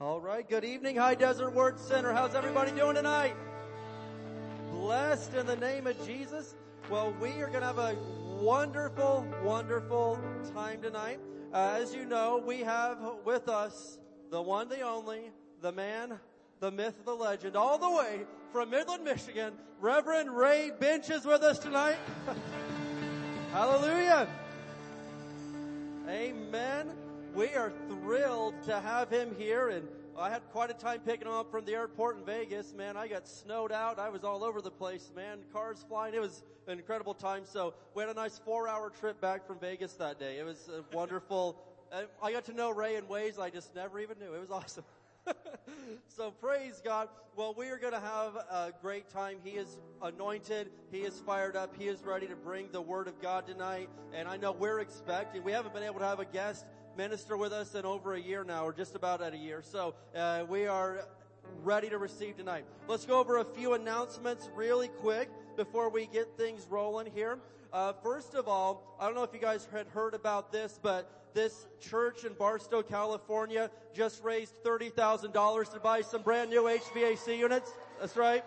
All right. Good evening, High Desert Word Center. How's everybody doing tonight? Blessed in the name of Jesus. Well, we are going to have a wonderful, wonderful time tonight. Uh, as you know, we have with us the one, the only, the man, the myth, the legend, all the way from Midland, Michigan. Reverend Ray Bench is with us tonight. Hallelujah. Amen. We are thrilled to have him here and I had quite a time picking him up from the airport in Vegas. Man, I got snowed out. I was all over the place, man. Cars flying. It was an incredible time. So we had a nice four hour trip back from Vegas that day. It was a wonderful. Uh, I got to know Ray in ways I just never even knew. It was awesome. so praise God. Well, we are going to have a great time. He is anointed. He is fired up. He is ready to bring the word of God tonight. And I know we're expecting, we haven't been able to have a guest minister with us in over a year now, or just about at a year. So, uh, we are ready to receive tonight. Let's go over a few announcements really quick before we get things rolling here. Uh, first of all, I don't know if you guys had heard about this, but this church in Barstow, California just raised $30,000 to buy some brand new HVAC units. That's right.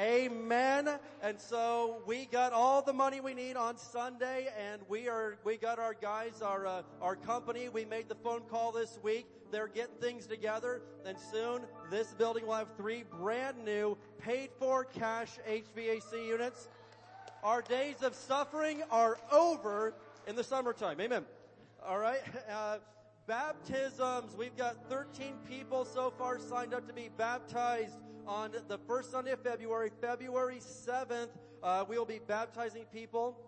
Amen. And so we got all the money we need on Sunday and we are, we got our guys, our, uh, our company. We made the phone call this week. They're getting things together. And soon this building will have three brand new paid for cash HVAC units. Our days of suffering are over in the summertime. Amen. All right. Uh, baptisms. We've got 13 people so far signed up to be baptized on the first Sunday of February, February 7th. Uh, we will be baptizing people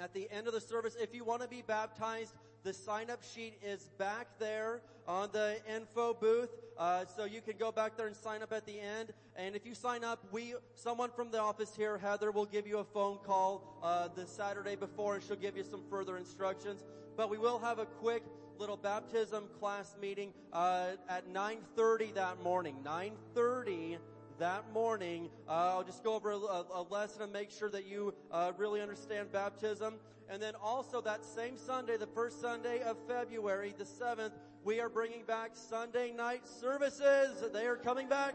at the end of the service. If you want to be baptized, the sign up sheet is back there on the info booth. Uh, so you can go back there and sign up at the end. And if you sign up, we, someone from the office here, Heather, will give you a phone call, uh, the Saturday before and she'll give you some further instructions. But we will have a quick little baptism class meeting, uh, at 9.30 that morning. 9.30 that morning. Uh, I'll just go over a, a, lesson and make sure that you uh, really understand baptism. And then also that same Sunday, the first Sunday of February, the 7th, we are bringing back Sunday night services. They are coming back.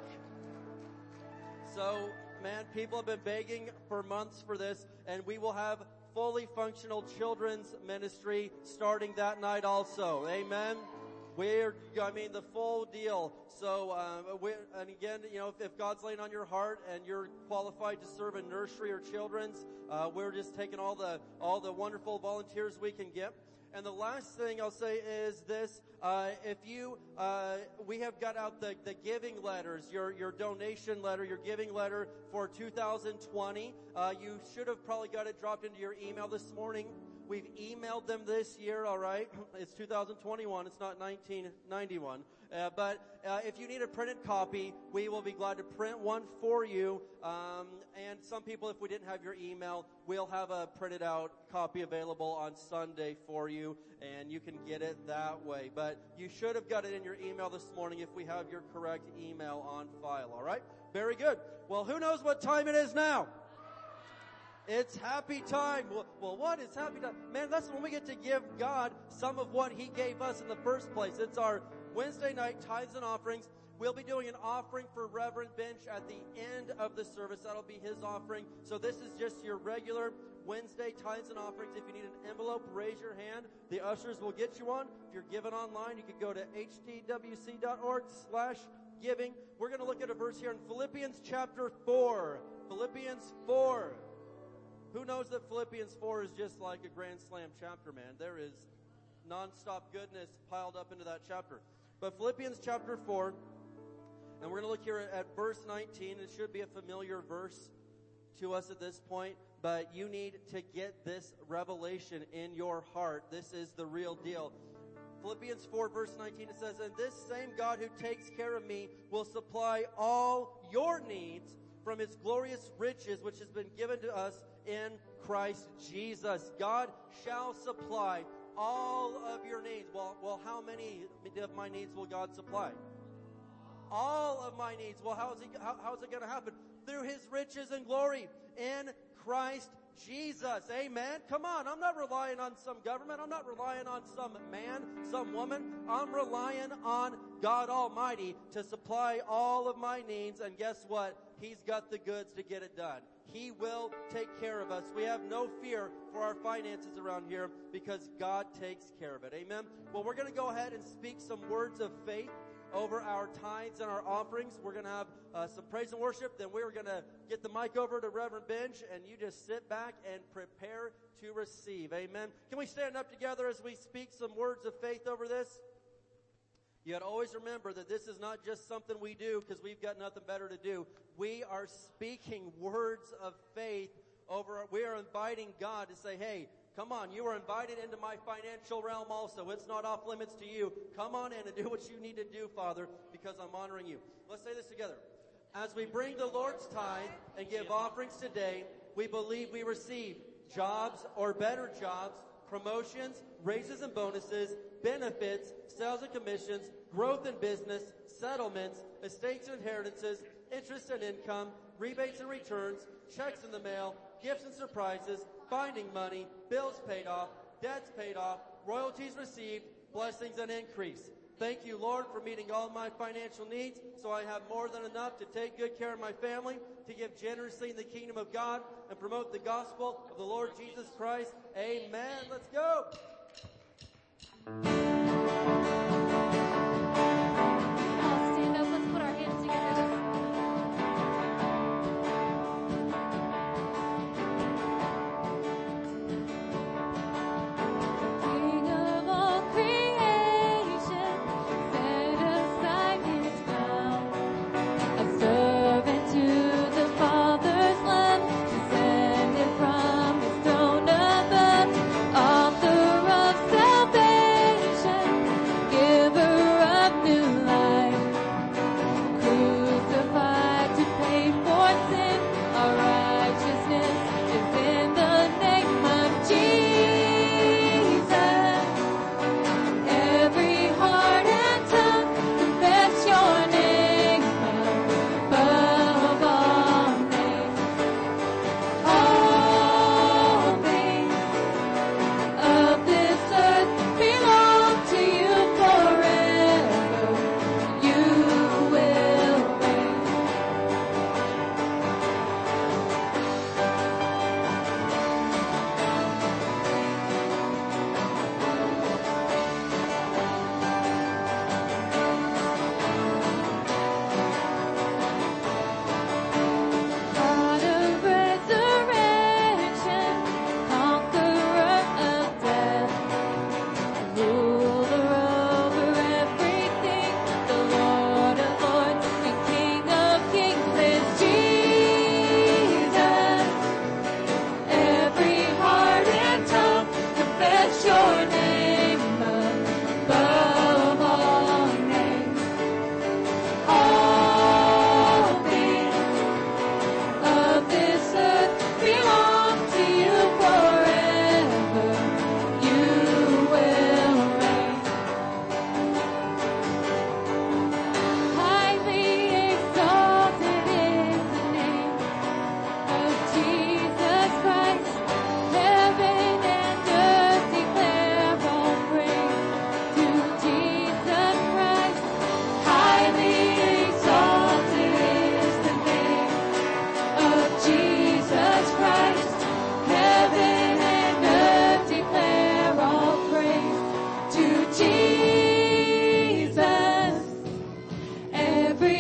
So, man, people have been begging for months for this, and we will have fully functional children's ministry starting that night also. Amen. We're, I mean, the full deal. So, um, and again, you know, if, if, God's laying on your heart and you're qualified to serve in nursery or children's, uh, we're just taking all the all the wonderful volunteers we can get. And the last thing I'll say is this: uh, if you, uh, we have got out the, the giving letters, your your donation letter, your giving letter for 2020. Uh, you should have probably got it dropped into your email this morning. We've emailed them this year, all right? It's 2021. It's not 1991. Uh, but uh, if you need a printed copy, we will be glad to print one for you. Um, and some people, if we didn't have your email, we'll have a printed out copy available on Sunday for you, and you can get it that way. But you should have got it in your email this morning if we have your correct email on file, all right? Very good. Well, who knows what time it is now? It's happy time. Well, well, what is happy time? Man, that's when we get to give God some of what He gave us in the first place. It's our Wednesday night tithes and offerings. We'll be doing an offering for Reverend Bench at the end of the service. That'll be his offering. So this is just your regular Wednesday tithes and offerings. If you need an envelope, raise your hand. The ushers will get you one. If you're giving online, you can go to hdwc.org slash giving. We're going to look at a verse here in Philippians chapter 4. Philippians 4. Who knows that Philippians 4 is just like a Grand Slam chapter, man? There is nonstop goodness piled up into that chapter. But Philippians chapter 4, and we're going to look here at, verse 19. It should be a familiar verse to us at this point, but you need to get this revelation in your heart. This is the real deal. Philippians 4 verse 19 it says, And this same God who takes care of me will supply all your needs from his glorious riches which has been given to us in Christ Jesus. God shall supply all of your needs. Well, well, how many of my needs will God supply? All of my needs. Well, how is, he, how, how is it going to happen? Through his riches and glory in Christ Jesus. Amen. Come on. I'm not relying on some government. I'm not relying on some man, some woman. I'm relying on God Almighty to supply all of my needs. And guess what? He's got the goods to get it done. He will take care of us. We have no fear for our finances around here because God takes care of it. Amen. Well, we're going to go ahead and speak some words of faith over our tithes and our offerings. We're going to have uh, some praise and worship. Then we're going to get the mic over to Reverend Bench, and you just sit back and prepare to receive. Amen. Can we stand up together as we speak some words of faith over this? To always remember that this is not just something we do because we've got nothing better to do. We are speaking words of faith over, we are inviting God to say, hey, come on, you are invited into my financial realm also. It's not off limits to you. Come on in and do what you need to do, Father, because I'm honoring you. Let's say this together. As we bring the Lord's tithe and give offerings today, we believe we receive jobs or better jobs, promotions, raises and bonuses, benefits, sales and commissions, growth in business, settlements, estates and inheritances, interest and income, rebates and returns, checks in the mail, gifts and surprises, finding money, bills paid off, debts paid off, royalties received, blessings and increase. Thank you, Lord, for meeting all my financial needs so I have more than enough to take good care of my family, to give generously in the kingdom of God, and promote the gospel of the Lord Jesus Christ. Amen. Let's go.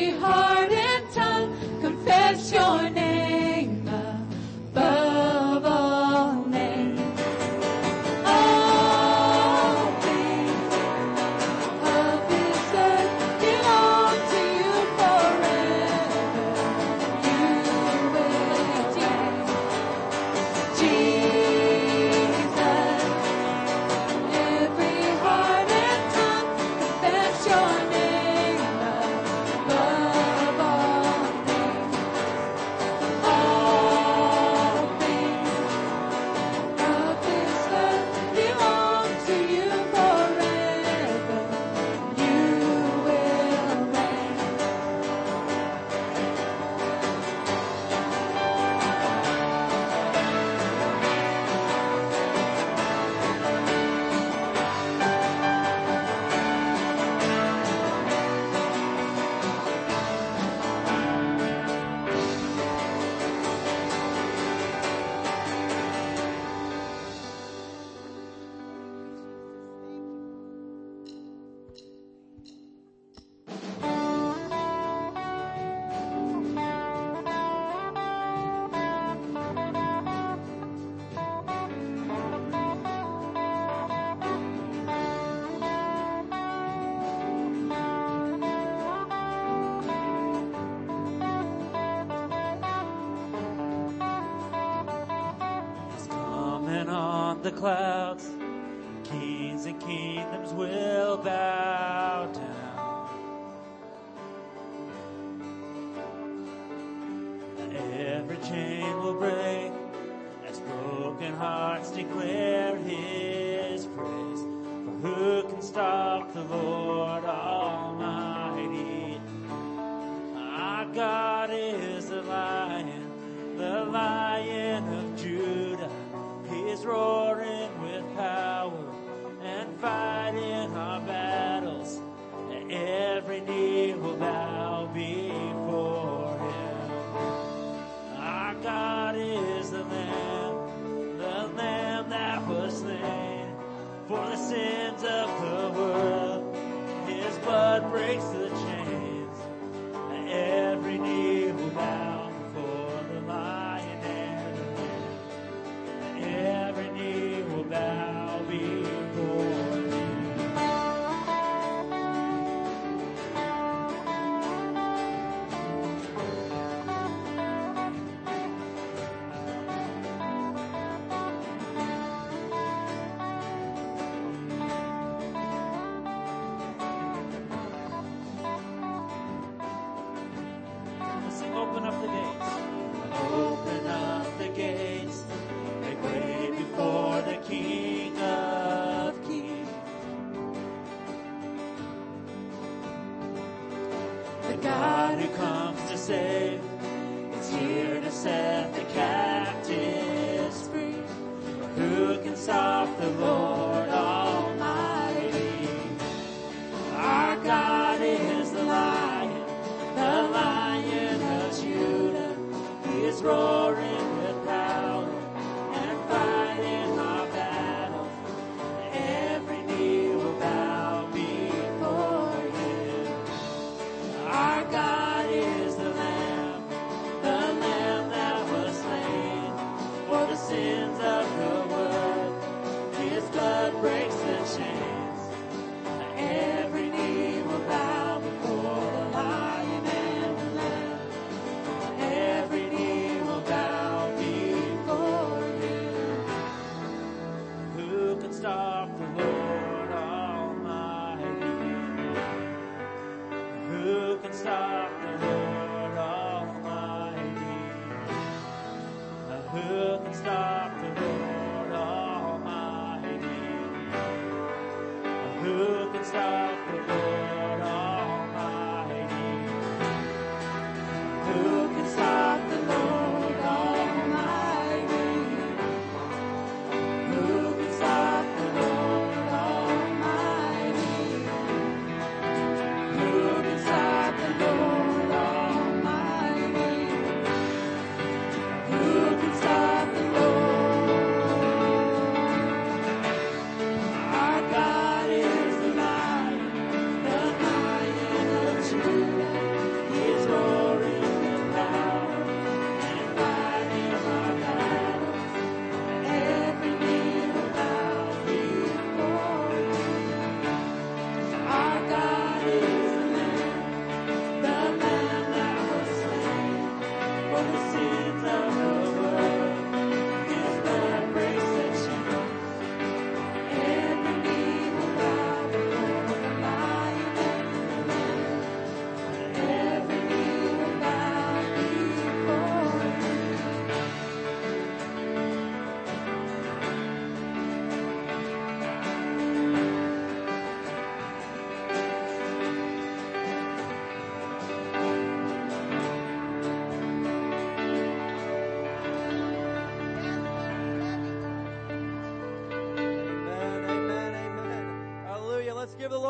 behind.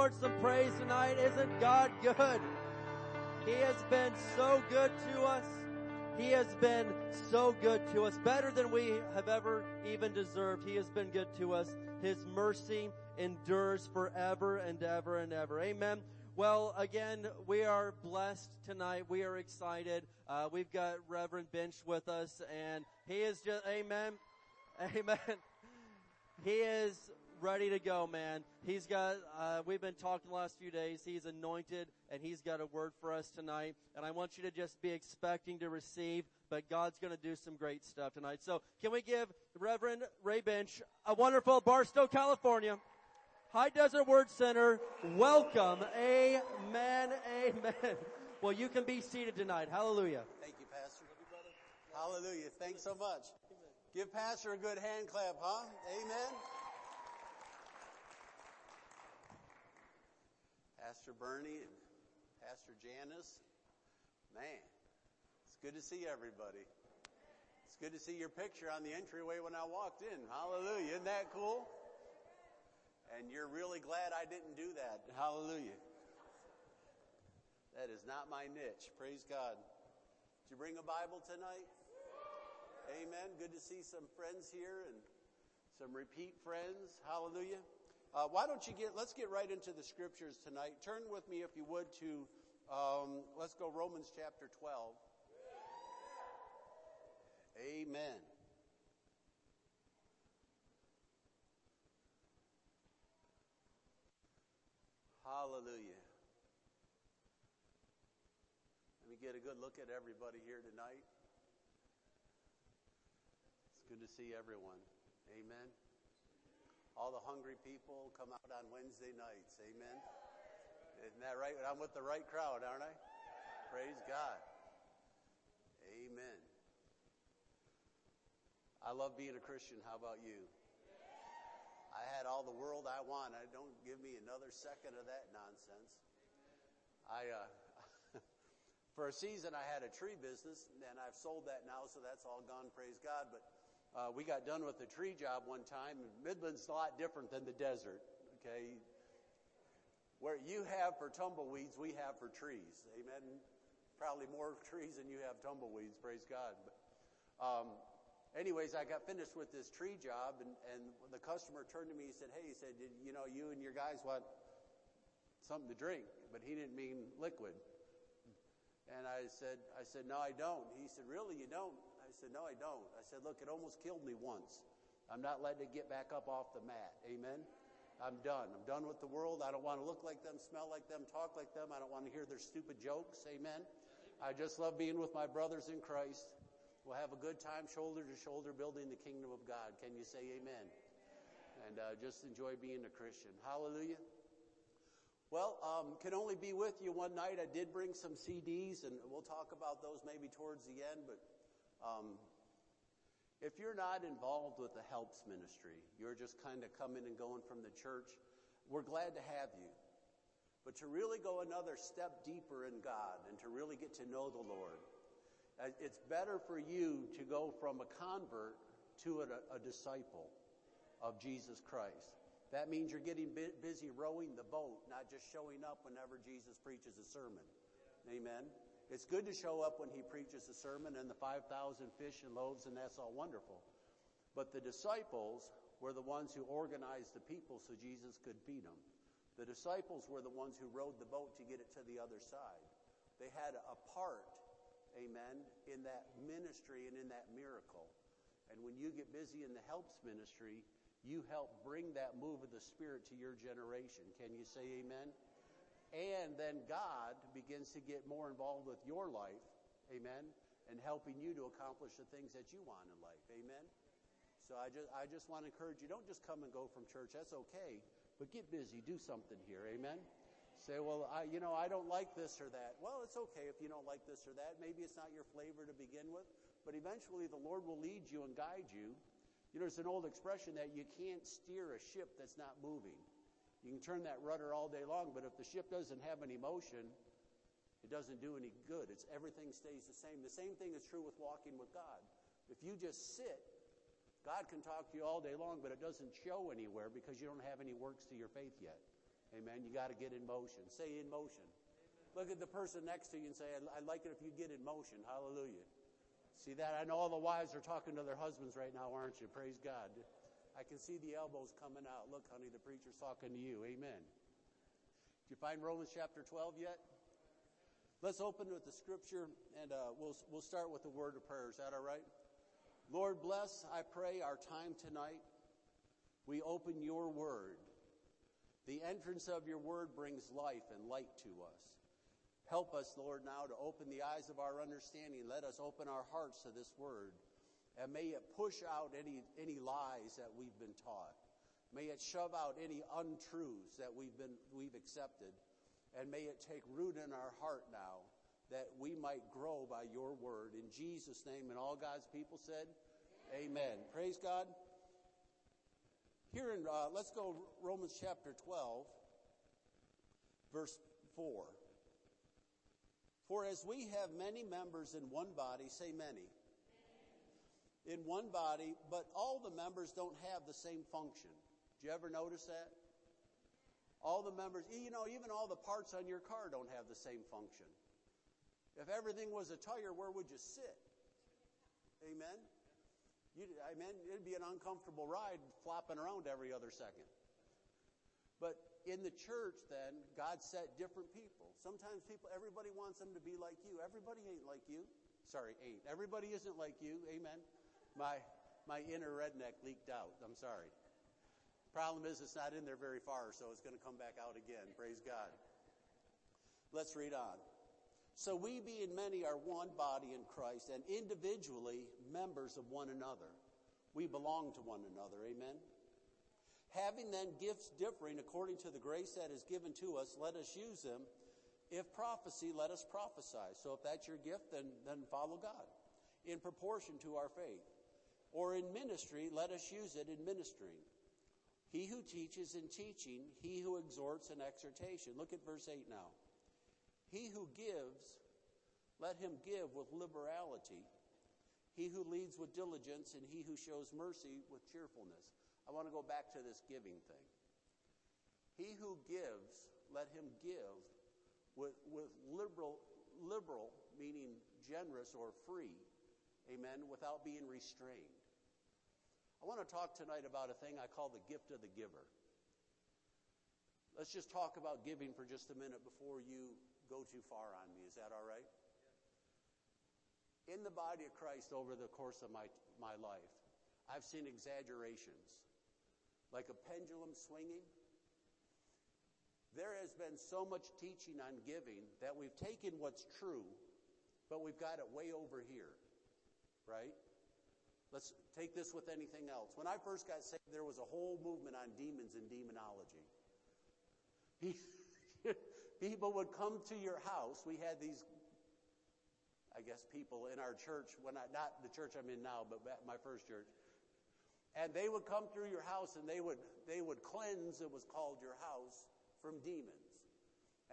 Lord some praise tonight. Isn't God good? He has been so good to us. He has been so good to us, better than we have ever even deserved. He has been good to us. His mercy endures forever and ever and ever. Amen. Well, again, we are blessed tonight. We are excited. Uh, we've got Reverend Bench with us, and he is just, amen. Amen. He is ready to go, man. He's got, uh, we've been talking the last few days. He's anointed and he's got a word for us tonight. And I want you to just be expecting to receive, but God's going to do some great stuff tonight. So can we give Reverend Ray Bench a wonderful Barstow, California, High Desert Word Center. Welcome. Amen. Amen. Well, you can be seated tonight. Hallelujah. Thank you, Pastor. Hallelujah. Thanks so much. Give Pastor a good hand clap, huh? Amen. Pastor Bernie and Pastor Janice. Man, it's good to see everybody. It's good to see your picture on the entryway when I walked in. Hallelujah. Isn't that cool? And you're really glad I didn't do that. Hallelujah. That is not my niche. Praise God. Did you bring a Bible tonight? Amen. Good to see some friends here and some repeat friends. Hallelujah. Uh, why don't you get, let's get right into the scriptures tonight. Turn with me, if you would, to, um, let's go Romans chapter 12. Amen. Hallelujah. Let me get a good look at everybody here tonight. It's good to see everyone. Amen. All the hungry people come out on Wednesday nights. Amen. Isn't that right? I'm with the right crowd, aren't I? Praise God. Amen. I love being a Christian. How about you? I had all the world I want. I don't give me another second of that nonsense. I, uh, for a season, I had a tree business, and I've sold that now, so that's all gone. Praise God. But uh, we got done with the tree job one time. Midland's a lot different than the desert. Okay, where you have for tumbleweeds, we have for trees. Amen. Probably more trees than you have tumbleweeds. Praise God. But, um, anyways, I got finished with this tree job, and, and the customer turned to me and said, "Hey," he said, "You know, you and your guys want something to drink," but he didn't mean liquid. And I said, "I said no, I don't." He said, "Really, you don't?" I said, "No, I don't." I said, "Look, it almost killed me once. I'm not letting it get back up off the mat. Amen." I'm done. I'm done with the world. I don't want to look like them, smell like them, talk like them. I don't want to hear their stupid jokes. Amen. I just love being with my brothers in Christ. We'll have a good time shoulder to shoulder building the kingdom of God. Can you say amen? And uh, just enjoy being a Christian. Hallelujah. Well, um, can only be with you one night. I did bring some CDs, and we'll talk about those maybe towards the end. But um, if you're not involved with the helps ministry, you're just kind of coming and going from the church, we're glad to have you. But to really go another step deeper in God and to really get to know the Lord, uh, it's better for you to go from a convert to a, a disciple of Jesus Christ. That means you're getting busy rowing the boat, not just showing up whenever Jesus preaches a sermon. Amen. It's good to show up when he preaches a sermon and the 5,000 fish and loaves, and that's all wonderful. But the disciples were the ones who organized the people so Jesus could feed them. The disciples were the ones who rowed the boat to get it to the other side. They had a part amen, in that ministry and in that miracle. And when you get busy in the helps ministry, you help bring that move of the Spirit to your generation. Can you say amen? And then God begins to get more involved with your life, amen, and helping you to accomplish the things that you want in life, amen? So I just, I just want to encourage you, don't just come and go from church. That's okay. But get busy. Do something here. Amen? say, well, I, you know, I don't like this or that. Well, it's okay if you don't like this or that. Maybe it's not your flavor to begin with, but eventually the Lord will lead you and guide you. You know, there's an old expression that you can't steer a ship that's not moving. You can turn that rudder all day long, but if the ship doesn't have any motion, it doesn't do any good. It's everything stays the same. The same thing is true with walking with God. If you just sit, God can talk to you all day long, but it doesn't show anywhere because you don't have any works to your faith yet. Amen. You got to get in motion. Say in motion. Look at the person next to you and say, I'd like it if you get in motion. Hallelujah. See that? I know all the wives are talking to their husbands right now, aren't you? Praise God. I can see the elbows coming out. Look, honey, the preacher's talking to you. Amen. Did you find Romans chapter 12 yet? Let's open with the scripture and uh, we'll, we'll start with the word of prayer. Is that all right? Lord, bless, I pray, our time tonight. We open your word. The entrance of your word brings life and light to us. Help us, Lord, now to open the eyes of our understanding. Let us open our hearts to this word. And may it push out any, any lies that we've been taught. May it shove out any untruths that we've been, we've accepted. And may it take root in our heart now that we might grow by your word. In Jesus' name, and all God's people said, Amen. Amen. Praise God. Here in, uh, let's go Romans chapter 12, verse 4. For as we have many members in one body, say many, in one body, but all the members don't have the same function. Do you ever notice that? All the members, you know, even all the parts on your car don't have the same function. If everything was a tire, where would you sit? Amen? You? It'd be an uncomfortable ride flopping around every other second. But in the church, then, God set different people. Sometimes people, everybody wants them to be like you. Everybody ain't like you. Sorry, ain't. Everybody isn't like you. Amen. My, my inner redneck leaked out. I'm sorry. Problem is, it's not in there very far, so it's going to come back out again. Praise God. Let's read on. So we, being many, are one body in Christ and individually members of one another. We belong to one another. Amen. Having then gifts differing according to the grace that is given to us, let us use them. If prophecy, let us prophesy. So if that's your gift, then, then follow God in proportion to our faith. Or in ministry, let us use it in ministering. He who teaches in teaching, he who exhorts in exhortation. Look at verse 8 now. He who gives, let him give with liberality. He who leads with diligence, and he who shows mercy with cheerfulness. I want to go back to this giving thing. He who gives, let him give with, with liberal, liberal, meaning generous or free, amen, without being restrained. I want to talk tonight about a thing I call the gift of the giver. Let's just talk about giving for just a minute before you go too far on me. Is that all right? In the body of Christ over the course of my, my life, I've seen exaggerations like a pendulum swinging. There has been so much teaching on giving that we've taken what's true, but we've got it way over here, right? Let's take this with anything else. When I first got saved, there was a whole movement on demons and demonology. People would come to your house. We had these, I guess, people in our church, when I, not the church I'm in now, but my first church and they would come through your house and they would, they would cleanse, it was called your house, from demons.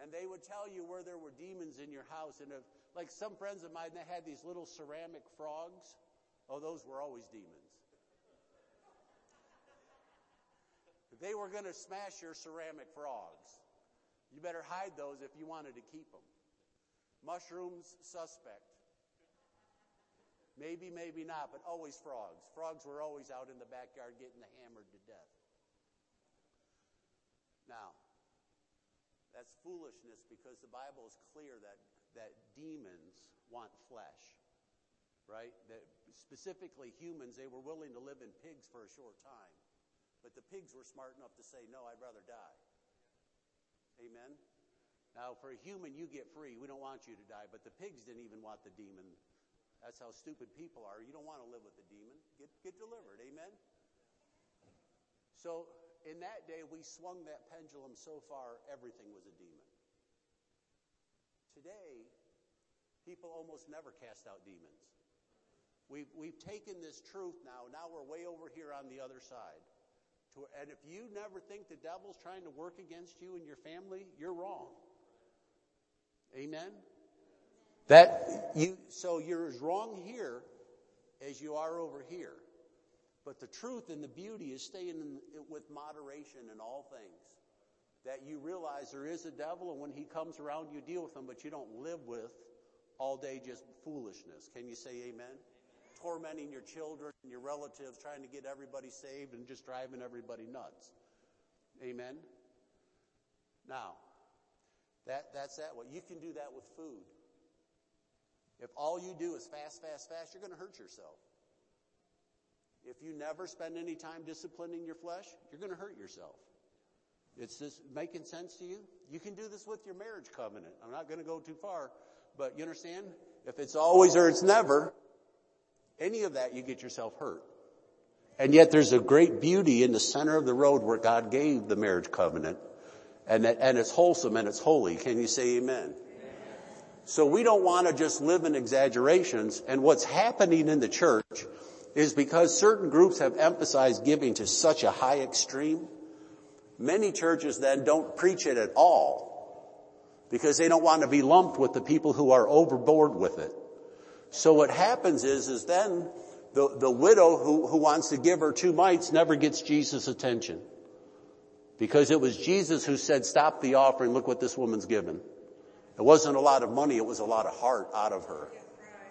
And they would tell you where there were demons in your house. And if, like some friends of mine, they had these little ceramic frogs. Oh, those were always demons. they were going to smash your ceramic frogs. You better hide those if you wanted to keep them. Mushrooms, suspect. Maybe, maybe not, but always frogs. Frogs were always out in the backyard getting hammered to death. Now, that's foolishness because the Bible is clear that, that demons want flesh, right? That specifically humans, they were willing to live in pigs for a short time. But the pigs were smart enough to say, no, I'd rather die. Amen? Now, for a human, you get free. We don't want you to die. But the pigs didn't even want the demon that's how stupid people are. You don't want to live with the demon. Get, get delivered. Amen? So, in that day, we swung that pendulum so far, everything was a demon. Today, people almost never cast out demons. We've, we've taken this truth now. Now we're way over here on the other side. To, and if you never think the devil's trying to work against you and your family, you're wrong. Amen? That you, so you're as wrong here as you are over here. But the truth and the beauty is staying in, with moderation in all things. That you realize there is a devil, and when he comes around, you deal with him, but you don't live with all day just foolishness. Can you say amen? Tormenting your children and your relatives, trying to get everybody saved and just driving everybody nuts. Amen? Now, that, that's that way. You can do that with food. If all you do is fast, fast, fast, you're going to hurt yourself. if you never spend any time disciplining your flesh, you're going to hurt yourself. It's this making sense to you? You can do this with your marriage covenant. I'm not going to go too far, but you understand? If it's always or it's never, any of that, you get yourself hurt. And yet there's a great beauty in the center of the road where God gave the marriage covenant. And, that, and it's wholesome and it's holy. Can you say amen? So we don't want to just live in exaggerations. And what's happening in the church is because certain groups have emphasized giving to such a high extreme, many churches then don't preach it at all because they don't want to be lumped with the people who are overboard with it. So what happens is, is then the, the widow who, who wants to give her two mites never gets Jesus' attention. Because it was Jesus who said, stop the offering, look what this woman's given. It wasn't a lot of money, it was a lot of heart out of her.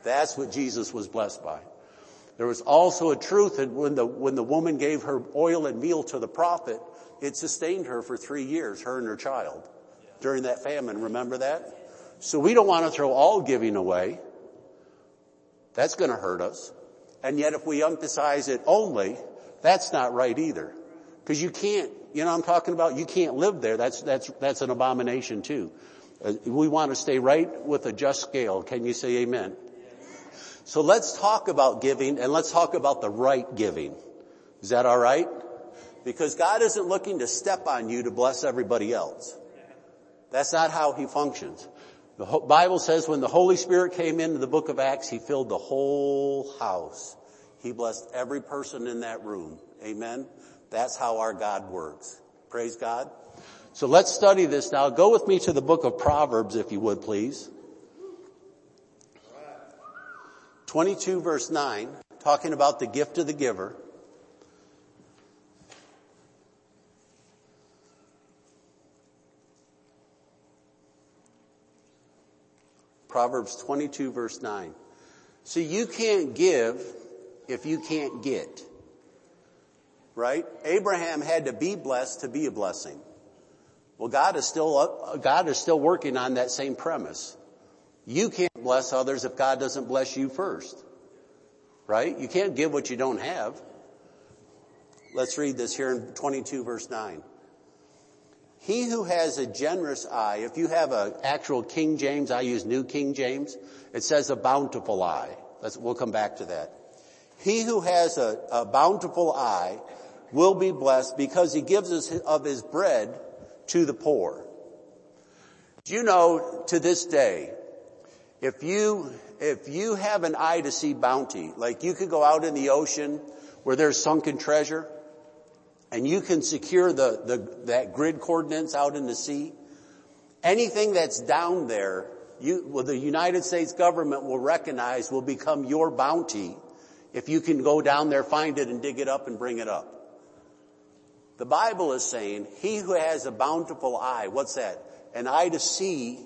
That's what Jesus was blessed by. There was also a truth that when the, when the woman gave her oil and meal to the prophet, it sustained her for three years, her and her child, during that famine. Remember that? So we don't want to throw all giving away. That's going to hurt us. And yet if we emphasize it only, that's not right either. Cause you can't, you know I'm talking about? You can't live there. That's, that's, that's an abomination too. Uh, we want to stay right with a just scale. Can you say amen? So let's talk about giving and let's talk about the right giving. Is that alright? Because God isn't looking to step on you to bless everybody else. That's not how He functions. The Bible says when the Holy Spirit came into the book of Acts, He filled the whole house. He blessed every person in that room. Amen. That's how our God works. Praise God. So let's study this now. Go with me to the book of Proverbs, if you would, please. 22 verse 9, talking about the gift of the giver. Proverbs 22 verse 9. See, you can't give if you can't get. Right? Abraham had to be blessed to be a blessing. Well, God is still, uh, God is still working on that same premise. You can't bless others if God doesn't bless you first. Right? You can't give what you don't have. Let's read this here in 22 verse 9. He who has a generous eye, if you have an actual King James, I use New King James, it says a bountiful eye. Let's, we'll come back to that. He who has a, a bountiful eye will be blessed because he gives us of his bread to the poor. Do you know to this day, if you, if you have an eye to see bounty, like you could go out in the ocean where there's sunken treasure, and you can secure the, the, that grid coordinates out in the sea, anything that's down there, you, well, the United States government will recognize will become your bounty if you can go down there, find it and dig it up and bring it up. The Bible is saying, he who has a bountiful eye, what's that? An eye to see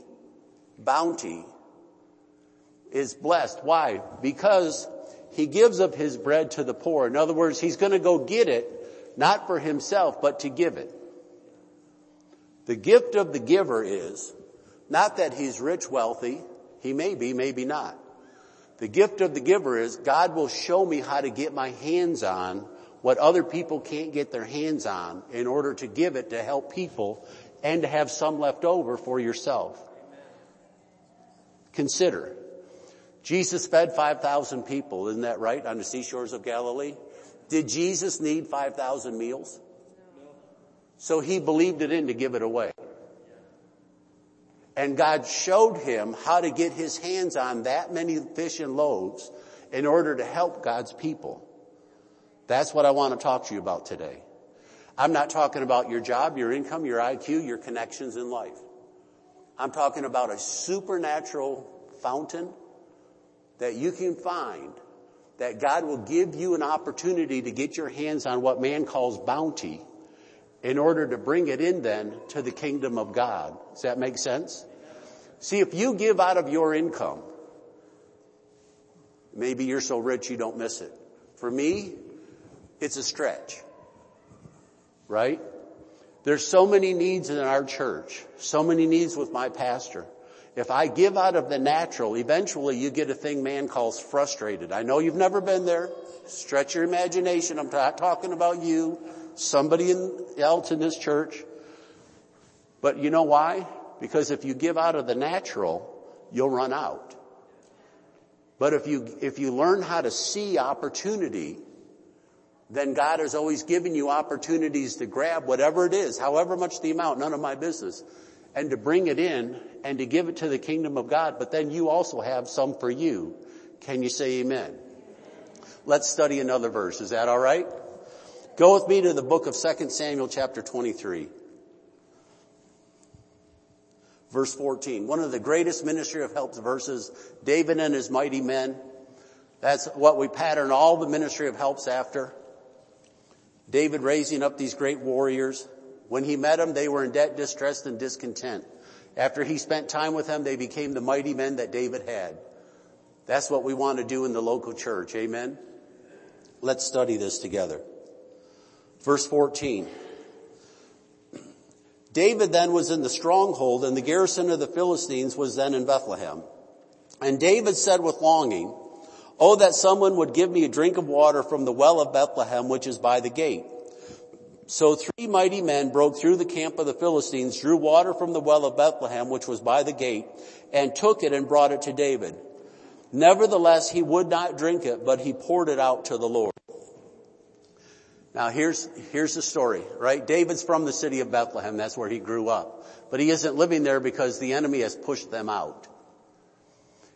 bounty is blessed. Why? Because he gives up his bread to the poor. In other words, he's going to go get it not for himself, but to give it. The gift of the giver is not that he's rich, wealthy. He may be, maybe not. The gift of the giver is God will show me how to get my hands on what other people can't get their hands on in order to give it to help people and to have some left over for yourself. Consider. Jesus fed 5,000 people, isn't that right, on the seashores of Galilee? Did Jesus need 5,000 meals? So he believed it in to give it away. And God showed him how to get his hands on that many fish and loaves in order to help God's people. That's what I want to talk to you about today. I'm not talking about your job, your income, your IQ, your connections in life. I'm talking about a supernatural fountain that you can find that God will give you an opportunity to get your hands on what man calls bounty in order to bring it in then to the kingdom of God. Does that make sense? See, if you give out of your income, maybe you're so rich you don't miss it. For me, it's a stretch. Right? There's so many needs in our church, so many needs with my pastor. If I give out of the natural, eventually you get a thing man calls frustrated. I know you've never been there. Stretch your imagination. I'm not talking about you, somebody else in this church. But you know why? Because if you give out of the natural, you'll run out. But if you, if you learn how to see opportunity, then God has always given you opportunities to grab whatever it is, however much the amount, none of my business, and to bring it in and to give it to the kingdom of God, but then you also have some for you. Can you say amen? Let's study another verse. Is that all right? Go with me to the book of 2 Samuel chapter 23. Verse 14. One of the greatest ministry of helps verses, David and his mighty men. That's what we pattern all the ministry of helps after. David raising up these great warriors. When he met them, they were in debt, distressed, and discontent. After he spent time with them, they became the mighty men that David had. That's what we want to do in the local church. Amen. Let's study this together. Verse 14. David then was in the stronghold and the garrison of the Philistines was then in Bethlehem. And David said with longing, Oh, that someone would give me a drink of water from the well of Bethlehem, which is by the gate. So three mighty men broke through the camp of the Philistines, drew water from the well of Bethlehem, which was by the gate, and took it and brought it to David. Nevertheless, he would not drink it, but he poured it out to the Lord. Now here's, here's the story, right? David's from the city of Bethlehem. That's where he grew up. But he isn't living there because the enemy has pushed them out.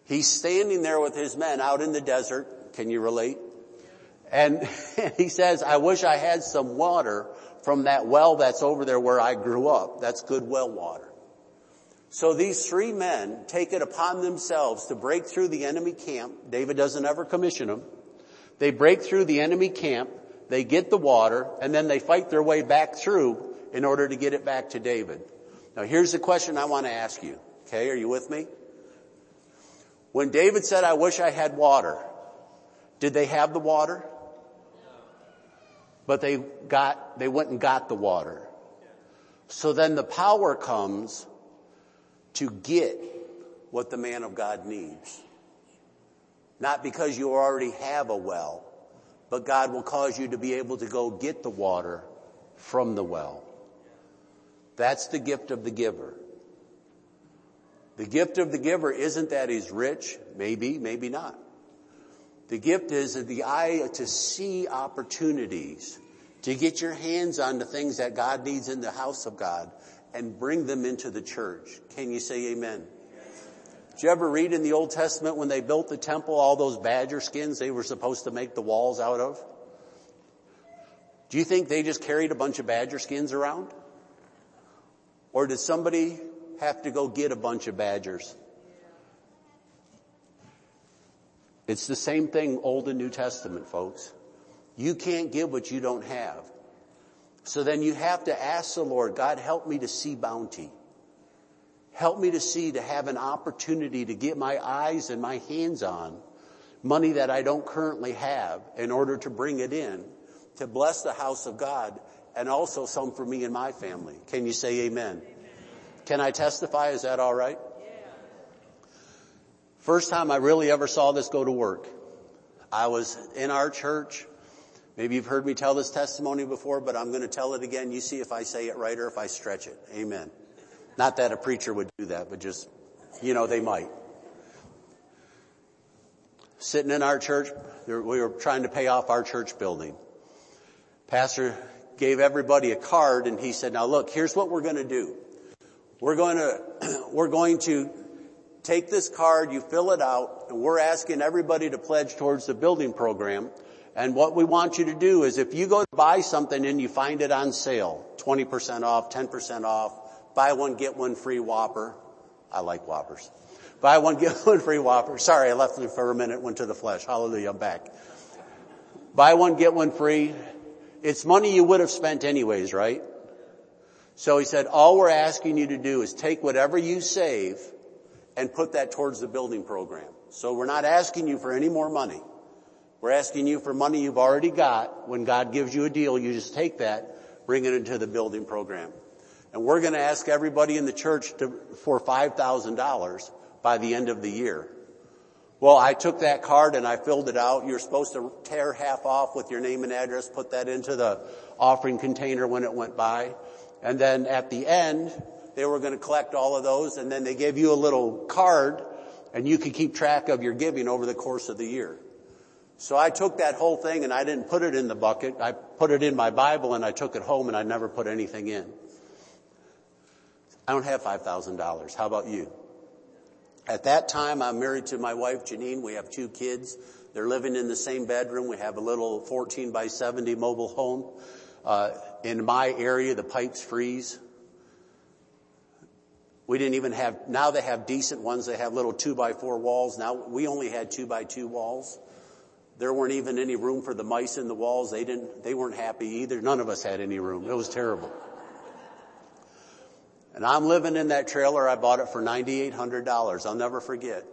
He's standing there with his men out in the desert. Can you relate? And he says, I wish I had some water from that well that's over there where I grew up. That's good well water. So these three men take it upon themselves to break through the enemy camp. David doesn't ever commission them. They break through the enemy camp, they get the water, and then they fight their way back through in order to get it back to David. Now here's the question I want to ask you. Okay, are you with me? When David said, I wish I had water, did they have the water? But they got, they went and got the water. So then the power comes to get what the man of God needs. Not because you already have a well, but God will cause you to be able to go get the water from the well. That's the gift of the giver. The gift of the giver isn't that he's rich, maybe, maybe not. The gift is the eye to see opportunities, to get your hands on the things that God needs in the house of God and bring them into the church. Can you say amen? Did you ever read in the Old Testament when they built the temple, all those badger skins they were supposed to make the walls out of? Do you think they just carried a bunch of badger skins around? Or did somebody have to go get a bunch of badgers? It's the same thing Old and New Testament, folks. You can't give what you don't have. So then you have to ask the Lord, God, help me to see bounty. Help me to see, to have an opportunity to get my eyes and my hands on money that I don't currently have in order to bring it in to bless the house of God and also some for me and my family. Can you say amen? Can I testify? Is that all right? First time I really ever saw this go to work. I was in our church. Maybe you've heard me tell this testimony before, but I'm going to tell it again. You see if I say it right or if I stretch it. Amen. Not that a preacher would do that, but just, you know, they might. Sitting in our church, we were trying to pay off our church building. Pastor gave everybody a card and he said, now look, here's what we're going to do. We're going to, we're going to take this card, you fill it out, and we're asking everybody to pledge towards the building program. And what we want you to do is if you go to buy something and you find it on sale, 20% off, 10% off, buy one, get one free Whopper. I like Whoppers. Buy one, get one free Whopper. Sorry, I left you for a minute, went to the flesh. Hallelujah, I'm back. Buy one, get one free. It's money you would have spent anyways, right? So he said, all we're asking you to do is take whatever you save and put that towards the building program. So we're not asking you for any more money. We're asking you for money you've already got. When God gives you a deal, you just take that, bring it into the building program. and we're going to ask everybody in the church to, for $5,000 by the end of the year. Well, I took that card and I filled it out. You're supposed to tear half off with your name and address, put that into the offering container when it went by. And then at the end, they were going to collect all of those and then they gave you a little card and you could keep track of your giving over the course of the year. So I took that whole thing and I didn't put it in the bucket. I put it in my Bible and I took it home and I never put anything in. I don't have $5,000. How about you? At that time, I'm married to my wife, Janine. We have two kids. They're living in the same bedroom. We have a little 14 by 70 mobile home. Uh, in my area, the pipes freeze. We didn't even have, now they have decent ones. They have little two by four walls. Now we only had two by two walls. There weren't even any room for the mice in the walls. They didn't, they weren't happy either. None of us had any room. It was terrible. And I'm living in that trailer. I bought it for $9,800. I'll never forget.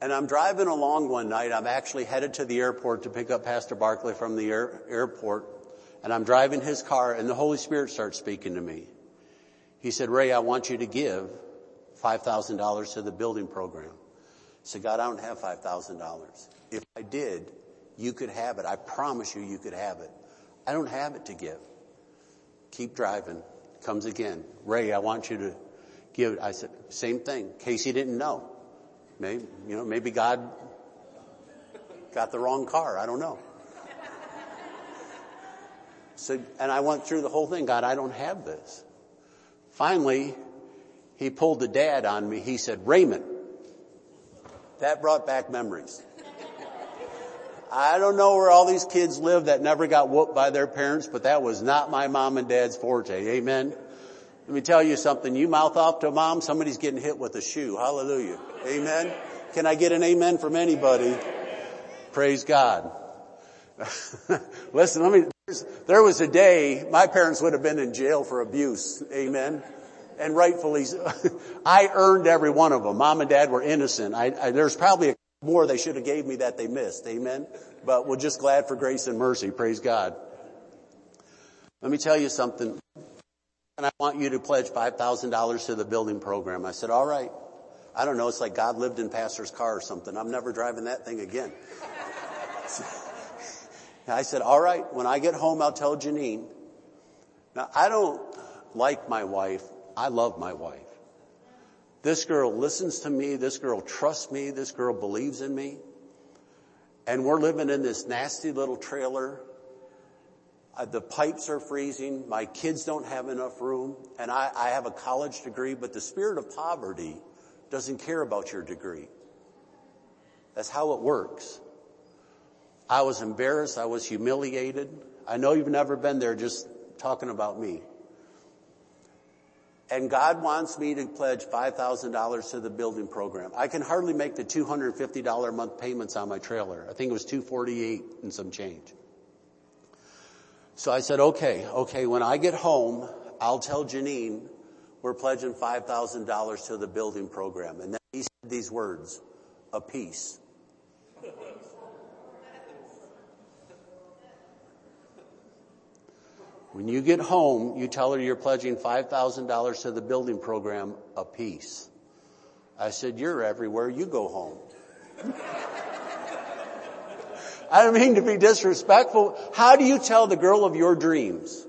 And I'm driving along one night. I'm actually headed to the airport to pick up Pastor Barkley from the air, airport. And I'm driving his car and the Holy Spirit starts speaking to me. He said, Ray, I want you to give $5,000 to the building program. I said, God, I don't have $5,000. If I did, you could have it. I promise you, you could have it. I don't have it to give. Keep driving. Comes again. Ray, I want you to give. I said, same thing. Casey didn't know. Maybe, you know, maybe God got the wrong car. I don't know. So, and I went through the whole thing. God, I don't have this. Finally, he pulled the dad on me. He said, Raymond. That brought back memories. I don't know where all these kids live that never got whooped by their parents, but that was not my mom and dad's forte. Amen. Let me tell you something. You mouth off to mom, somebody's getting hit with a shoe. Hallelujah. Amen. Can I get an amen from anybody? Praise God. Listen, let me, there was a day my parents would have been in jail for abuse. Amen. And rightfully, I earned every one of them. Mom and dad were innocent. I, I, there's probably more they should have gave me that they missed. Amen. But we're just glad for grace and mercy. Praise God. Let me tell you something. And I want you to pledge $5,000 to the building program. I said, all right. I don't know. It's like God lived in pastor's car or something. I'm never driving that thing again. I said, all right. When I get home, I'll tell Janine. Now, I don't like my wife. I love my wife. This girl listens to me. This girl trusts me. This girl believes in me. And we're living in this nasty little trailer. Uh, the pipes are freezing. My kids don't have enough room. And I, I have a college degree, but the spirit of poverty doesn't care about your degree. That's how it works. I was embarrassed. I was humiliated. I know you've never been there just talking about me. And God wants me to pledge $5,000 to the building program. I can hardly make the $250 a month payments on my trailer. I think it was 248 and some change. So I said, okay, okay, when I get home, I'll tell Janine we're pledging $5,000 to the building program. And then he said these words, a piece. When you get home, you tell her you're pledging $5,000 to the building program a piece. I said, you're everywhere. You go home. I don't mean to be disrespectful. How do you tell the girl of your dreams?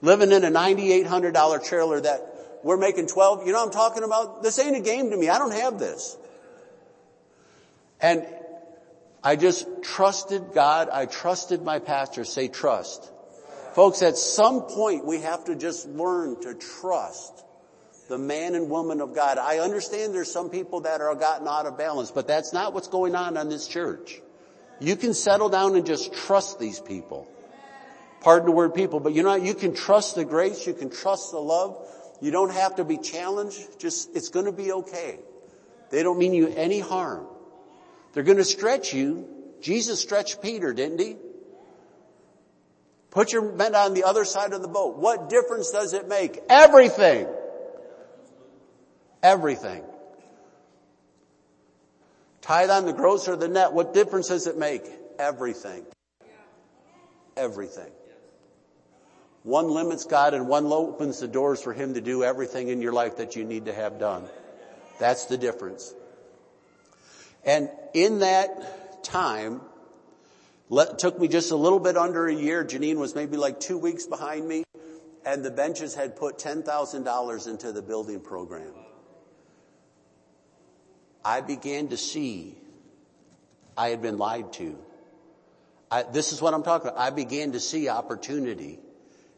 Living in a $9,800 trailer that we're making 12, you know I'm talking about? This ain't a game to me. I don't have this. And I just trusted God. I trusted my pastor. Say trust. Folks, at some point we have to just learn to trust the man and woman of God. I understand there's some people that are gotten out of balance, but that's not what's going on in this church. You can settle down and just trust these people. Pardon the word people, but you know, you can trust the grace, you can trust the love. You don't have to be challenged. Just, it's gonna be okay. They don't mean you any harm. They're gonna stretch you. Jesus stretched Peter, didn't he? Put your men on the other side of the boat. What difference does it make? Everything. Everything. Tithe on the gross or the net. What difference does it make? Everything. Everything. One limits God and one opens the doors for Him to do everything in your life that you need to have done. That's the difference. And in that time, let, took me just a little bit under a year. Janine was maybe like two weeks behind me and the benches had put $10,000 into the building program. I began to see I had been lied to. I, this is what I'm talking about. I began to see opportunity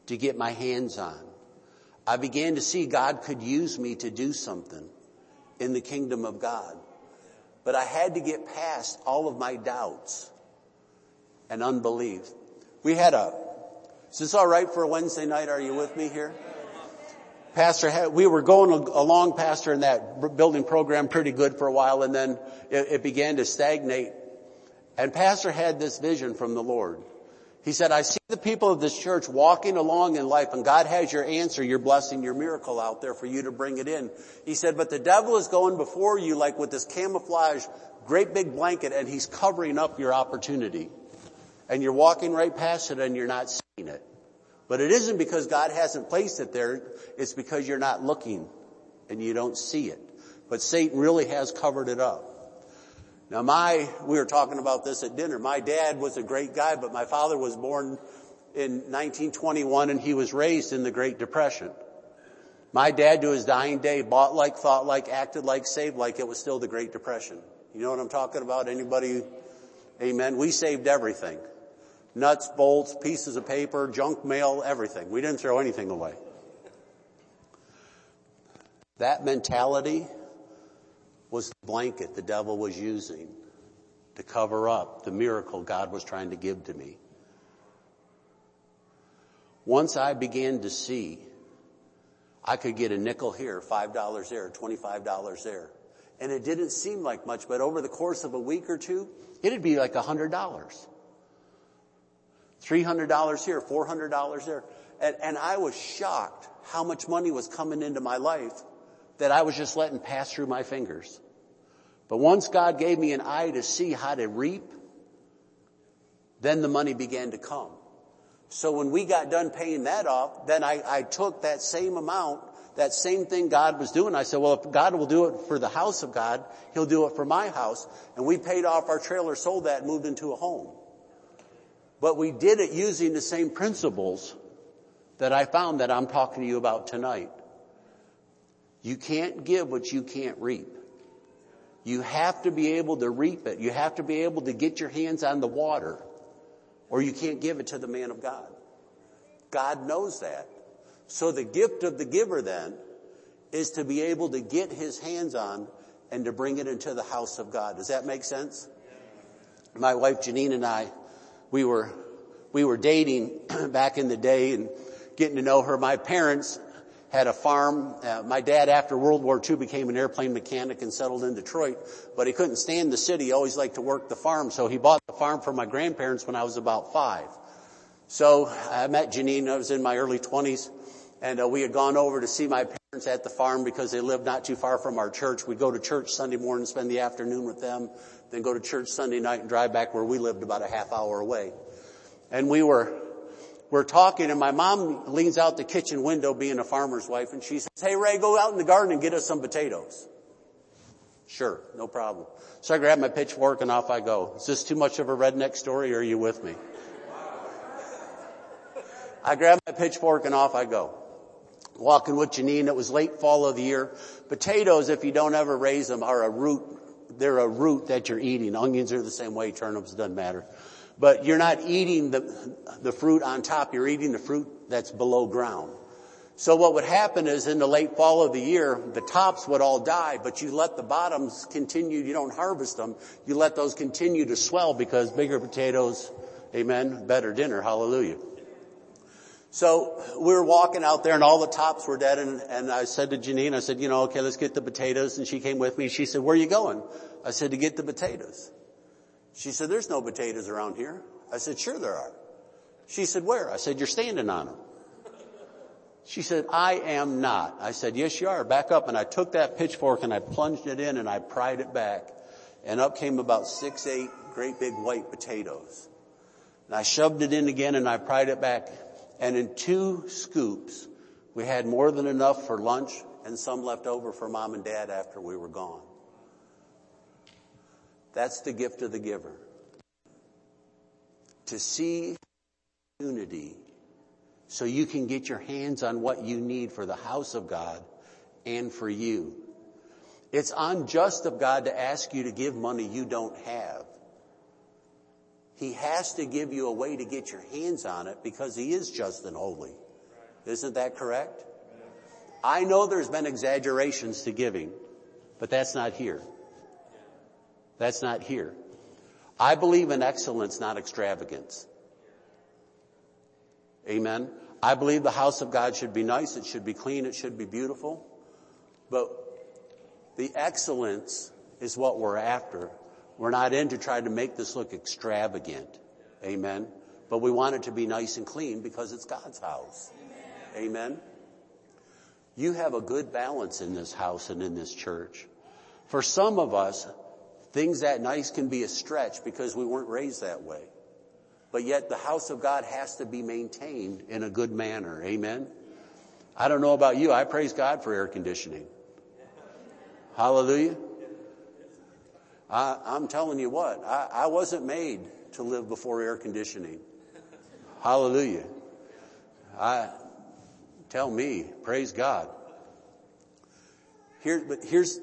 to get my hands on. I began to see God could use me to do something in the kingdom of God. But I had to get past all of my doubts and unbelief. We had a, is this alright for a Wednesday night? Are you with me here? Pastor, had, we were going along, Pastor, in that building program pretty good for a while and then it, it began to stagnate. And Pastor had this vision from the Lord. He said, I see the people of this church walking along in life and God has your answer, your blessing, your miracle out there for you to bring it in. He said, but the devil is going before you like with this camouflage, great big blanket and he's covering up your opportunity. And you're walking right past it and you're not seeing it. But it isn't because God hasn't placed it there. It's because you're not looking and you don't see it. But Satan really has covered it up. Now my, we were talking about this at dinner. My dad was a great guy, but my father was born in 1921 and he was raised in the Great Depression. My dad to his dying day bought like, thought like, acted like, saved like it was still the Great Depression. You know what I'm talking about? Anybody? Amen. We saved everything. Nuts, bolts, pieces of paper, junk mail, everything. We didn't throw anything away. That mentality was the blanket the devil was using to cover up the miracle God was trying to give to me. Once I began to see I could get a nickel here, $5 there, $25 there. And it didn't seem like much, but over the course of a week or two, it'd be like $100. $300 here, $400 there. And, and I was shocked how much money was coming into my life that I was just letting pass through my fingers. But once God gave me an eye to see how to reap, then the money began to come. So when we got done paying that off, then I, I took that same amount, that same thing God was doing. I said, well, if God will do it for the house of God, He'll do it for my house. And we paid off our trailer, sold that, moved into a home. But we did it using the same principles that I found that I'm talking to you about tonight. You can't give what you can't reap. You have to be able to reap it. You have to be able to get your hands on the water or you can't give it to the man of God. God knows that. So the gift of the giver then is to be able to get his hands on and to bring it into the house of God. Does that make sense? My wife Janine and I, we were, we were dating back in the day and getting to know her. My parents had a farm. Uh, my dad, after World War II, became an airplane mechanic and settled in Detroit, but he couldn't stand the city. He always liked to work the farm, so he bought the farm for my grandparents when I was about five. So I met Janine. I was in my early 20s, and uh, we had gone over to see my parents at the farm because they lived not too far from our church. We'd go to church Sunday morning, spend the afternoon with them, then go to church Sunday night and drive back where we lived about a half hour away. And we were we're talking and my mom leans out the kitchen window being a farmer's wife and she says, hey Ray, go out in the garden and get us some potatoes. Sure, no problem. So I grab my pitchfork and off I go. Is this too much of a redneck story or are you with me? I grab my pitchfork and off I go. Walking with Janine, it was late fall of the year. Potatoes, if you don't ever raise them, are a root. They're a root that you're eating. Onions are the same way, turnips doesn't matter but you're not eating the, the fruit on top, you're eating the fruit that's below ground. So what would happen is in the late fall of the year, the tops would all die, but you let the bottoms continue, you don't harvest them, you let those continue to swell because bigger potatoes, amen, better dinner, hallelujah. So we were walking out there and all the tops were dead and, and I said to Janine, I said, you know, okay, let's get the potatoes. And she came with me. She said, where are you going? I said, to get the potatoes. She said, there's no potatoes around here. I said, sure there are. She said, where? I said, you're standing on them. She said, I am not. I said, yes you are. Back up. And I took that pitchfork and I plunged it in and I pried it back. And up came about six, eight great big white potatoes. And I shoved it in again and I pried it back. And in two scoops, we had more than enough for lunch and some left over for mom and dad after we were gone. That's the gift of the giver. To see unity so you can get your hands on what you need for the house of God and for you. It's unjust of God to ask you to give money you don't have. He has to give you a way to get your hands on it because He is just and holy. Isn't that correct? I know there's been exaggerations to giving, but that's not here. That's not here. I believe in excellence, not extravagance. Amen. I believe the house of God should be nice, it should be clean, it should be beautiful. But the excellence is what we're after. We're not in to try to make this look extravagant. Amen. But we want it to be nice and clean because it's God's house. Amen. Amen. You have a good balance in this house and in this church. For some of us, things that nice can be a stretch because we weren't raised that way. But yet the house of God has to be maintained in a good manner. Amen. I don't know about you. I praise God for air conditioning. Hallelujah. I, am telling you what, I, I wasn't made to live before air conditioning. Hallelujah. I, tell me, praise God. Here, but here's,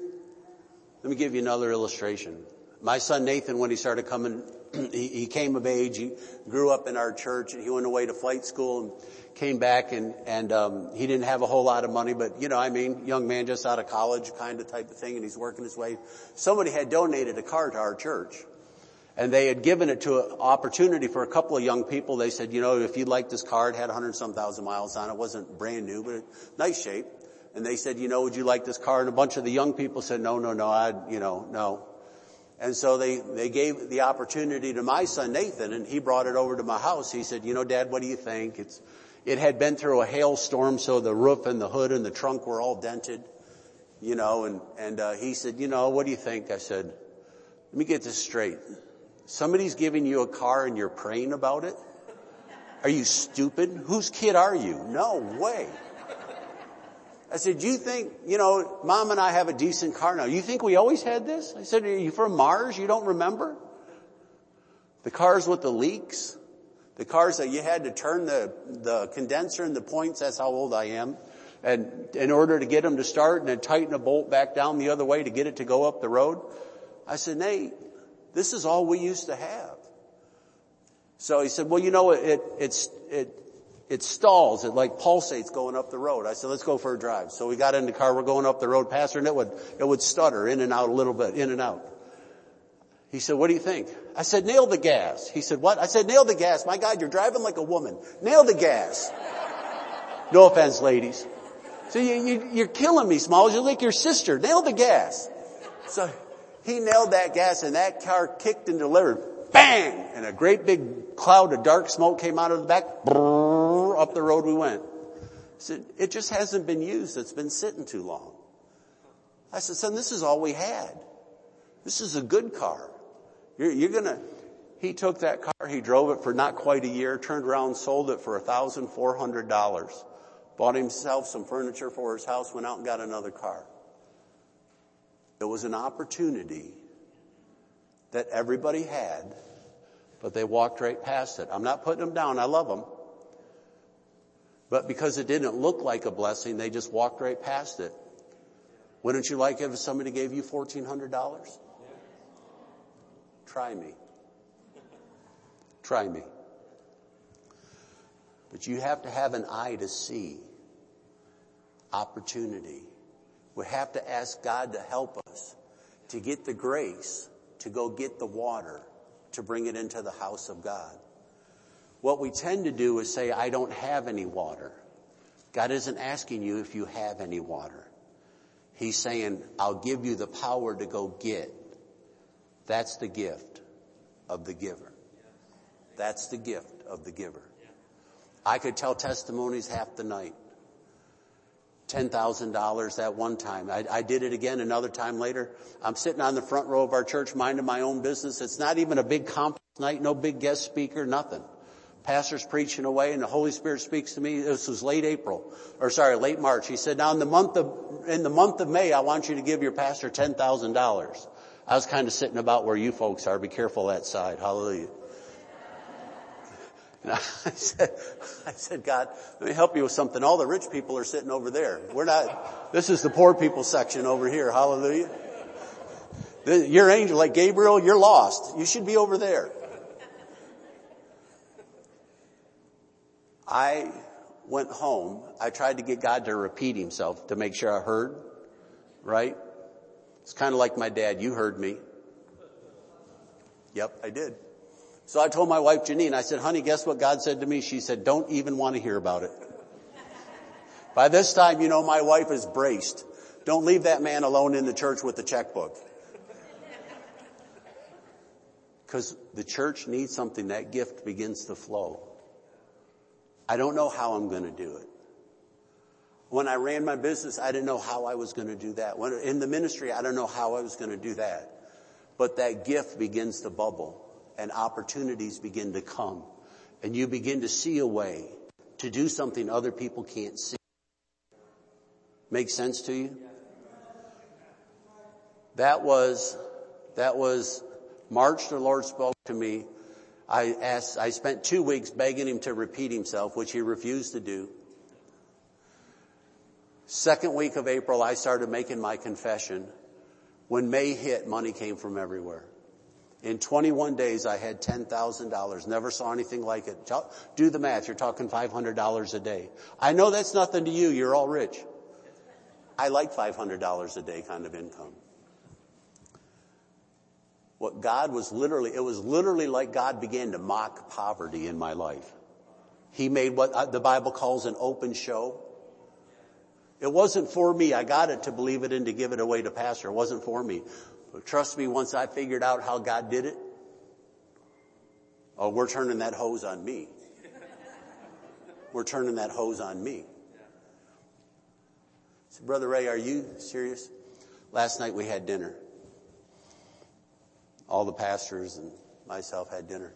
let me give you another illustration. My son Nathan, when he started coming, he, he came of age, he grew up in our church and he went away to flight school and came back and, and, um, he didn't have a whole lot of money, but you know, I mean, young man just out of college kind of type of thing and he's working his way. Somebody had donated a car to our church and they had given it to an opportunity for a couple of young people. They said, you know, if you'd like this car, it had 100 some thousand miles on it. It wasn't brand new, but nice shape. And they said, you know, would you like this car? And a bunch of the young people said, no, no, no, I, you know, no. And so they, they gave the opportunity to my son Nathan and he brought it over to my house. He said, you know, dad, what do you think? It's, it had been through a hailstorm, so the roof and the hood and the trunk were all dented, you know, and, and, uh, he said, you know, what do you think? I said, let me get this straight. Somebody's giving you a car and you're praying about it? Are you stupid? Whose kid are you? No way. I said, do you think, you know, mom and I have a decent car now. You think we always had this? I said, are you from Mars? You don't remember? The cars with the leaks? The cars that you had to turn the, the condenser and the points, that's how old I am. And in order to get them to start and then tighten a bolt back down the other way to get it to go up the road. I said, Nate, this is all we used to have. So he said, well, you know, it, it, it, it stalls. It like pulsates going up the road. I said, let's go for a drive. So we got in the car. We're going up the road past her and it would, it would stutter in and out a little bit, in and out. He said, what do you think? I said, nail the gas. He said, what? I said, nail the gas. My God, you're driving like a woman. Nail the gas. No offense, ladies. So you, you, are killing me, Smalls. You're like your sister. Nail the gas. So he nailed that gas and that car kicked and delivered. Bang! And a great big cloud of dark smoke came out of the back. Brrr, up the road we went. I said, it just hasn't been used. It's been sitting too long. I said, son, this is all we had. This is a good car. You're, you're gonna, he took that car, he drove it for not quite a year, turned around, sold it for $1,400. Bought himself some furniture for his house, went out and got another car. It was an opportunity that everybody had, but they walked right past it. I'm not putting them down. I love them. But because it didn't look like a blessing, they just walked right past it. Wouldn't you like it if somebody gave you $1,400? Try me. Try me. But you have to have an eye to see opportunity we have to ask God to help us to get the grace to go get the water to bring it into the house of God. What we tend to do is say, I don't have any water. God isn't asking you if you have any water. He's saying, I'll give you the power to go get. That's the gift of the giver. That's the gift of the giver. I could tell testimonies half the night. $10,000 that one time. I, I, did it again another time later. I'm sitting on the front row of our church minding my own business. It's not even a big conference night, no big guest speaker, nothing. Pastor's preaching away and the Holy Spirit speaks to me. This was late April, or sorry, late March. He said, now in the month of, in the month of May, I want you to give your pastor $10,000. I was kind of sitting about where you folks are. Be careful that side. Hallelujah. And I said, I said, God, let me help you with something. All the rich people are sitting over there. We're not, this is the poor people section over here. Hallelujah. Your angel, like Gabriel, you're lost. You should be over there. I went home. I tried to get God to repeat himself to make sure I heard, right? It's kind of like my dad. You heard me. Yep, I did. So I told my wife Janine, I said, honey, guess what God said to me? She said, don't even want to hear about it. By this time, you know, my wife is braced. Don't leave that man alone in the church with the checkbook. Because the church needs something, that gift begins to flow. I don't know how I'm going to do it. When I ran my business, I didn't know how I was going to do that. When in the ministry, I don't know how I was going to do that. But that gift begins to bubble and opportunities begin to come and you begin to see a way to do something other people can't see. Make sense to you? That was, that was March the Lord spoke to me. I asked, I spent two weeks begging him to repeat himself, which he refused to do. Second week of April, I started making my confession. When May hit, money came from everywhere. In 21 days, I had $10,000. Never saw anything like it. Do the math. You're talking $500 a day. I know that's nothing to you. You're all rich. I like $500 a day kind of income. What God was literally, it was literally like God began to mock poverty in my life. He made what uh, the Bible calls an open show. It wasn't for me. I got it to believe it and to give it away to pastor. It wasn't for me. But trust me, once I figured out how God did it, oh, we're turning that hose on me. We're turning that hose on me. So, Brother Ray, are you serious? Last night we had dinner. All the pastors and myself had dinner.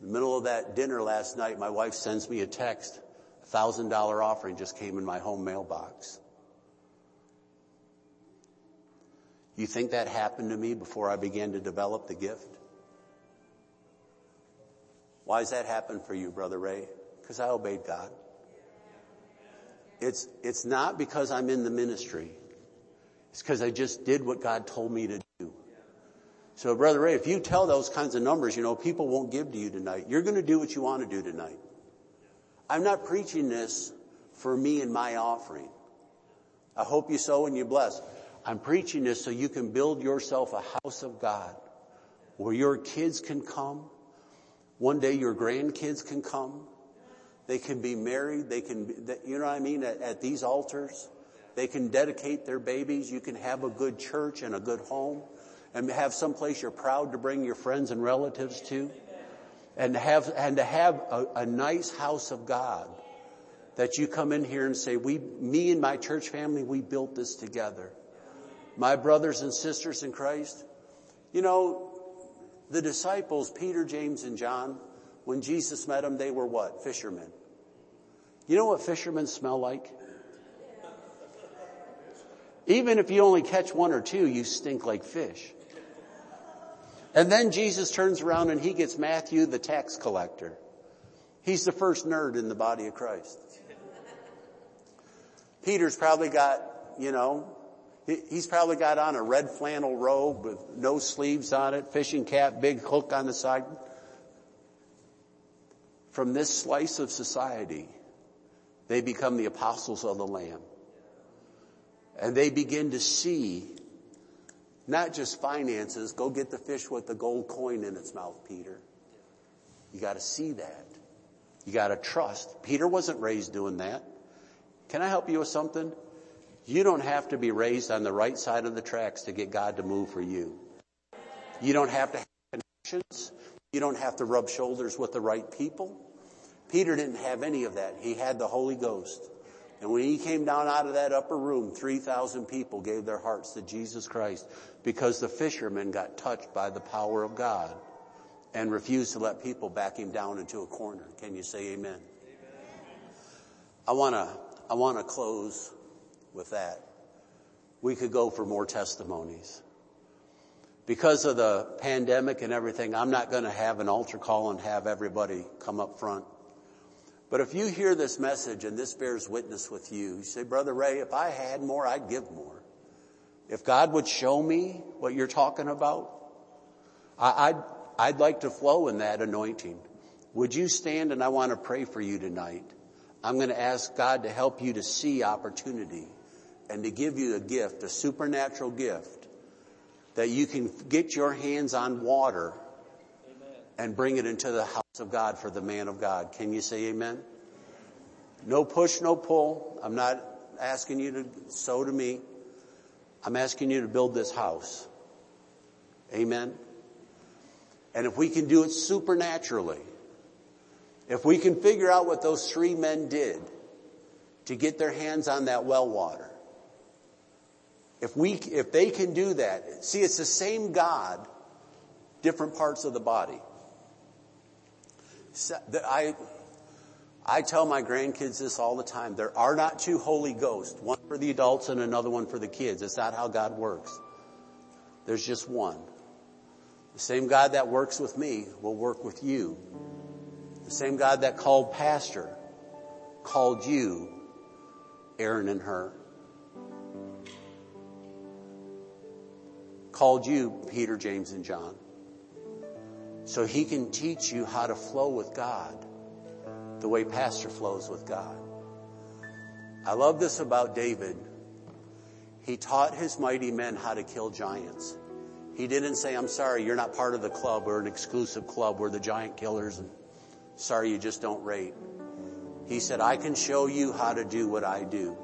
In the middle of that dinner last night, my wife sends me a text. A thousand dollar offering just came in my home mailbox. You think that happened to me before I began to develop the gift? Why has that happened for you, Brother Ray? Because I obeyed God. It's, it's not because I'm in the ministry. It's because I just did what God told me to do. So Brother Ray, if you tell those kinds of numbers, you know, people won't give to you tonight. You're going to do what you want to do tonight. I'm not preaching this for me and my offering. I hope you sow and you bless. I'm preaching this so you can build yourself a house of God where your kids can come. One day your grandkids can come. They can be married. They can, be, you know what I mean? At, at these altars, they can dedicate their babies. You can have a good church and a good home and have some place you're proud to bring your friends and relatives to and have, and to have a, a nice house of God that you come in here and say, we, me and my church family, we built this together my brothers and sisters in Christ, you know, the disciples, Peter, James, and John, when Jesus met them, they were what? Fishermen. You know what fishermen smell like? Even if you only catch one or two, you stink like fish. And then Jesus turns around and he gets Matthew, the tax collector. He's the first nerd in the body of Christ. Peter's probably got, you know, He's probably got on a red flannel robe with no sleeves on it, fishing cap, big hook on the side. From this slice of society, they become the apostles of the Lamb. And they begin to see not just finances, go get the fish with the gold coin in its mouth, Peter. You gotta see that. You gotta trust. Peter wasn't raised doing that. Can I help you with something? You don't have to be raised on the right side of the tracks to get God to move for you. You don't have to have connections. You don't have to rub shoulders with the right people. Peter didn't have any of that. He had the Holy Ghost. And when he came down out of that upper room, 3,000 people gave their hearts to Jesus Christ because the fishermen got touched by the power of God. and refused to let people back him down into a corner. Can you say amen? amen. I want to I want to close with that. We could go for more testimonies. Because of the pandemic and everything, I'm not going to have an altar call and have everybody come up front. But if you hear this message and this bears witness with you, you say, Brother Ray, if I had more, I'd give more. If God would show me what you're talking about, I'd, I'd like to flow in that anointing. Would you stand and I want to pray for you tonight? I'm going to ask God to help you to see opportunity and to give you a gift, a supernatural gift that you can get your hands on water amen. and bring it into the house of God for the man of God. Can you say amen? No push, no pull. I'm not asking you to sow to me. I'm asking you to build this house. Amen. And if we can do it supernaturally, if we can figure out what those three men did to get their hands on that well water, if we, if they can do that, see, it's the same God, different parts of the body. I, I tell my grandkids this all the time. There are not two Holy Ghosts, one for the adults and another one for the kids. It's not how God works. There's just one. The same God that works with me will work with you. The same God that called pastor called you, Aaron and Hur. Called you, Peter, James, and John. So he can teach you how to flow with God the way pastor flows with God. I love this about David. He taught his mighty men how to kill giants. He didn't say, I'm sorry, you're not part of the club or an exclusive club. We're the giant killers and sorry you just don't rate. He said, I can show you how to do what I do.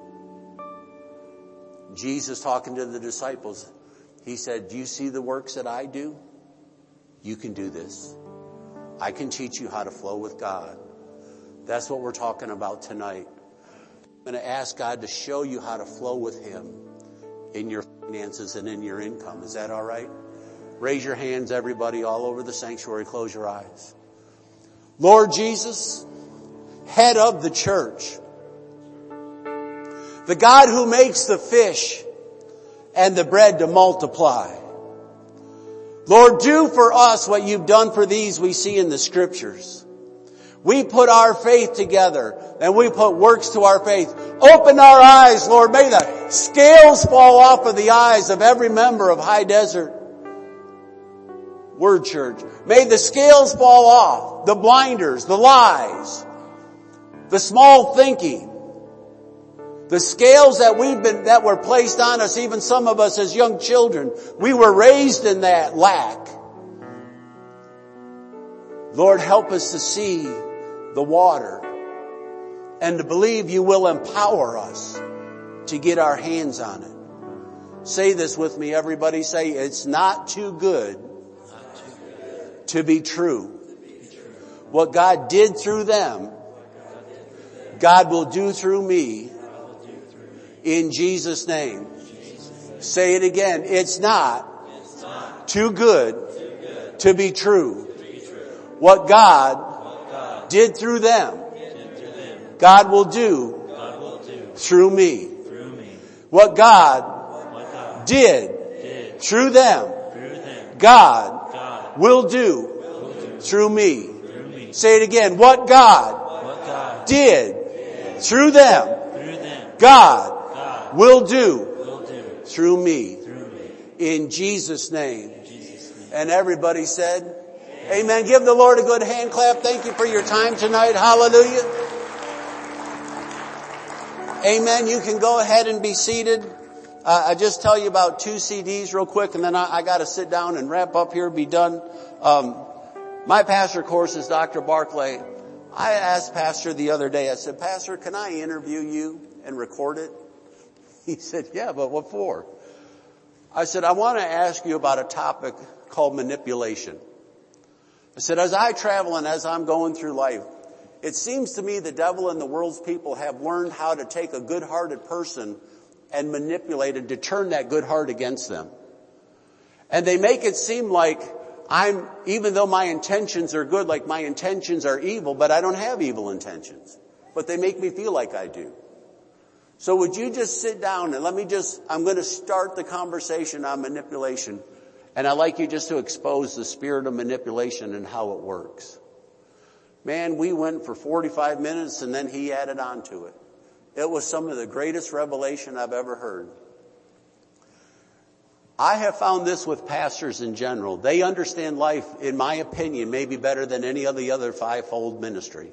Jesus talking to the disciples, he said, do you see the works that I do? You can do this. I can teach you how to flow with God. That's what we're talking about tonight. I'm going to ask God to show you how to flow with Him in your finances and in your income. Is that all right? Raise your hands, everybody, all over the sanctuary. Close your eyes. Lord Jesus, head of the church, the God who makes the fish and the bread to multiply. Lord, do for us what you've done for these we see in the scriptures. We put our faith together and we put works to our faith. Open our eyes, Lord. May the scales fall off of the eyes of every member of High Desert. Word Church. May the scales fall off, the blinders, the lies, the small thinking, the scales that we've been, that were placed on us, even some of us as young children, we were raised in that lack. Lord, help us to see the water and to believe you will empower us to get our hands on it. Say this with me, everybody. Say, it's not too good to be true. What God did through them, God will do through me in Jesus name. Say it again. It's not too good to be true. What God did through them, God will do through me. What God did through them, God will do through me. Say it again. What God did through them, God will do through me. In Jesus' name. And everybody said, Amen. Give the Lord a good hand clap. Thank you for your time tonight. Hallelujah. Amen. You can go ahead and be seated. Uh, I just tell you about two CDs real quick, and then I, I got to sit down and wrap up here, be done. Um, my pastor of course is Dr. Barclay. I asked Pastor the other day. I said, Pastor, can I interview you and record it? He said, Yeah, but what for? I said, I want to ask you about a topic called manipulation. I said, as I travel and as I'm going through life, it seems to me the devil and the world's people have learned how to take a good-hearted person and manipulated to turn that good heart against them. And they make it seem like I'm, even though my intentions are good, like my intentions are evil, but I don't have evil intentions. But they make me feel like I do. So would you just sit down and let me just, I'm going to start the conversation on manipulation. And I'd like you just to expose the spirit of manipulation and how it works. Man, we went for 45 minutes and then he added on to it. It was some of the greatest revelation I've ever heard. I have found this with pastors in general. They understand life, in my opinion, maybe better than any of the other fivefold ministry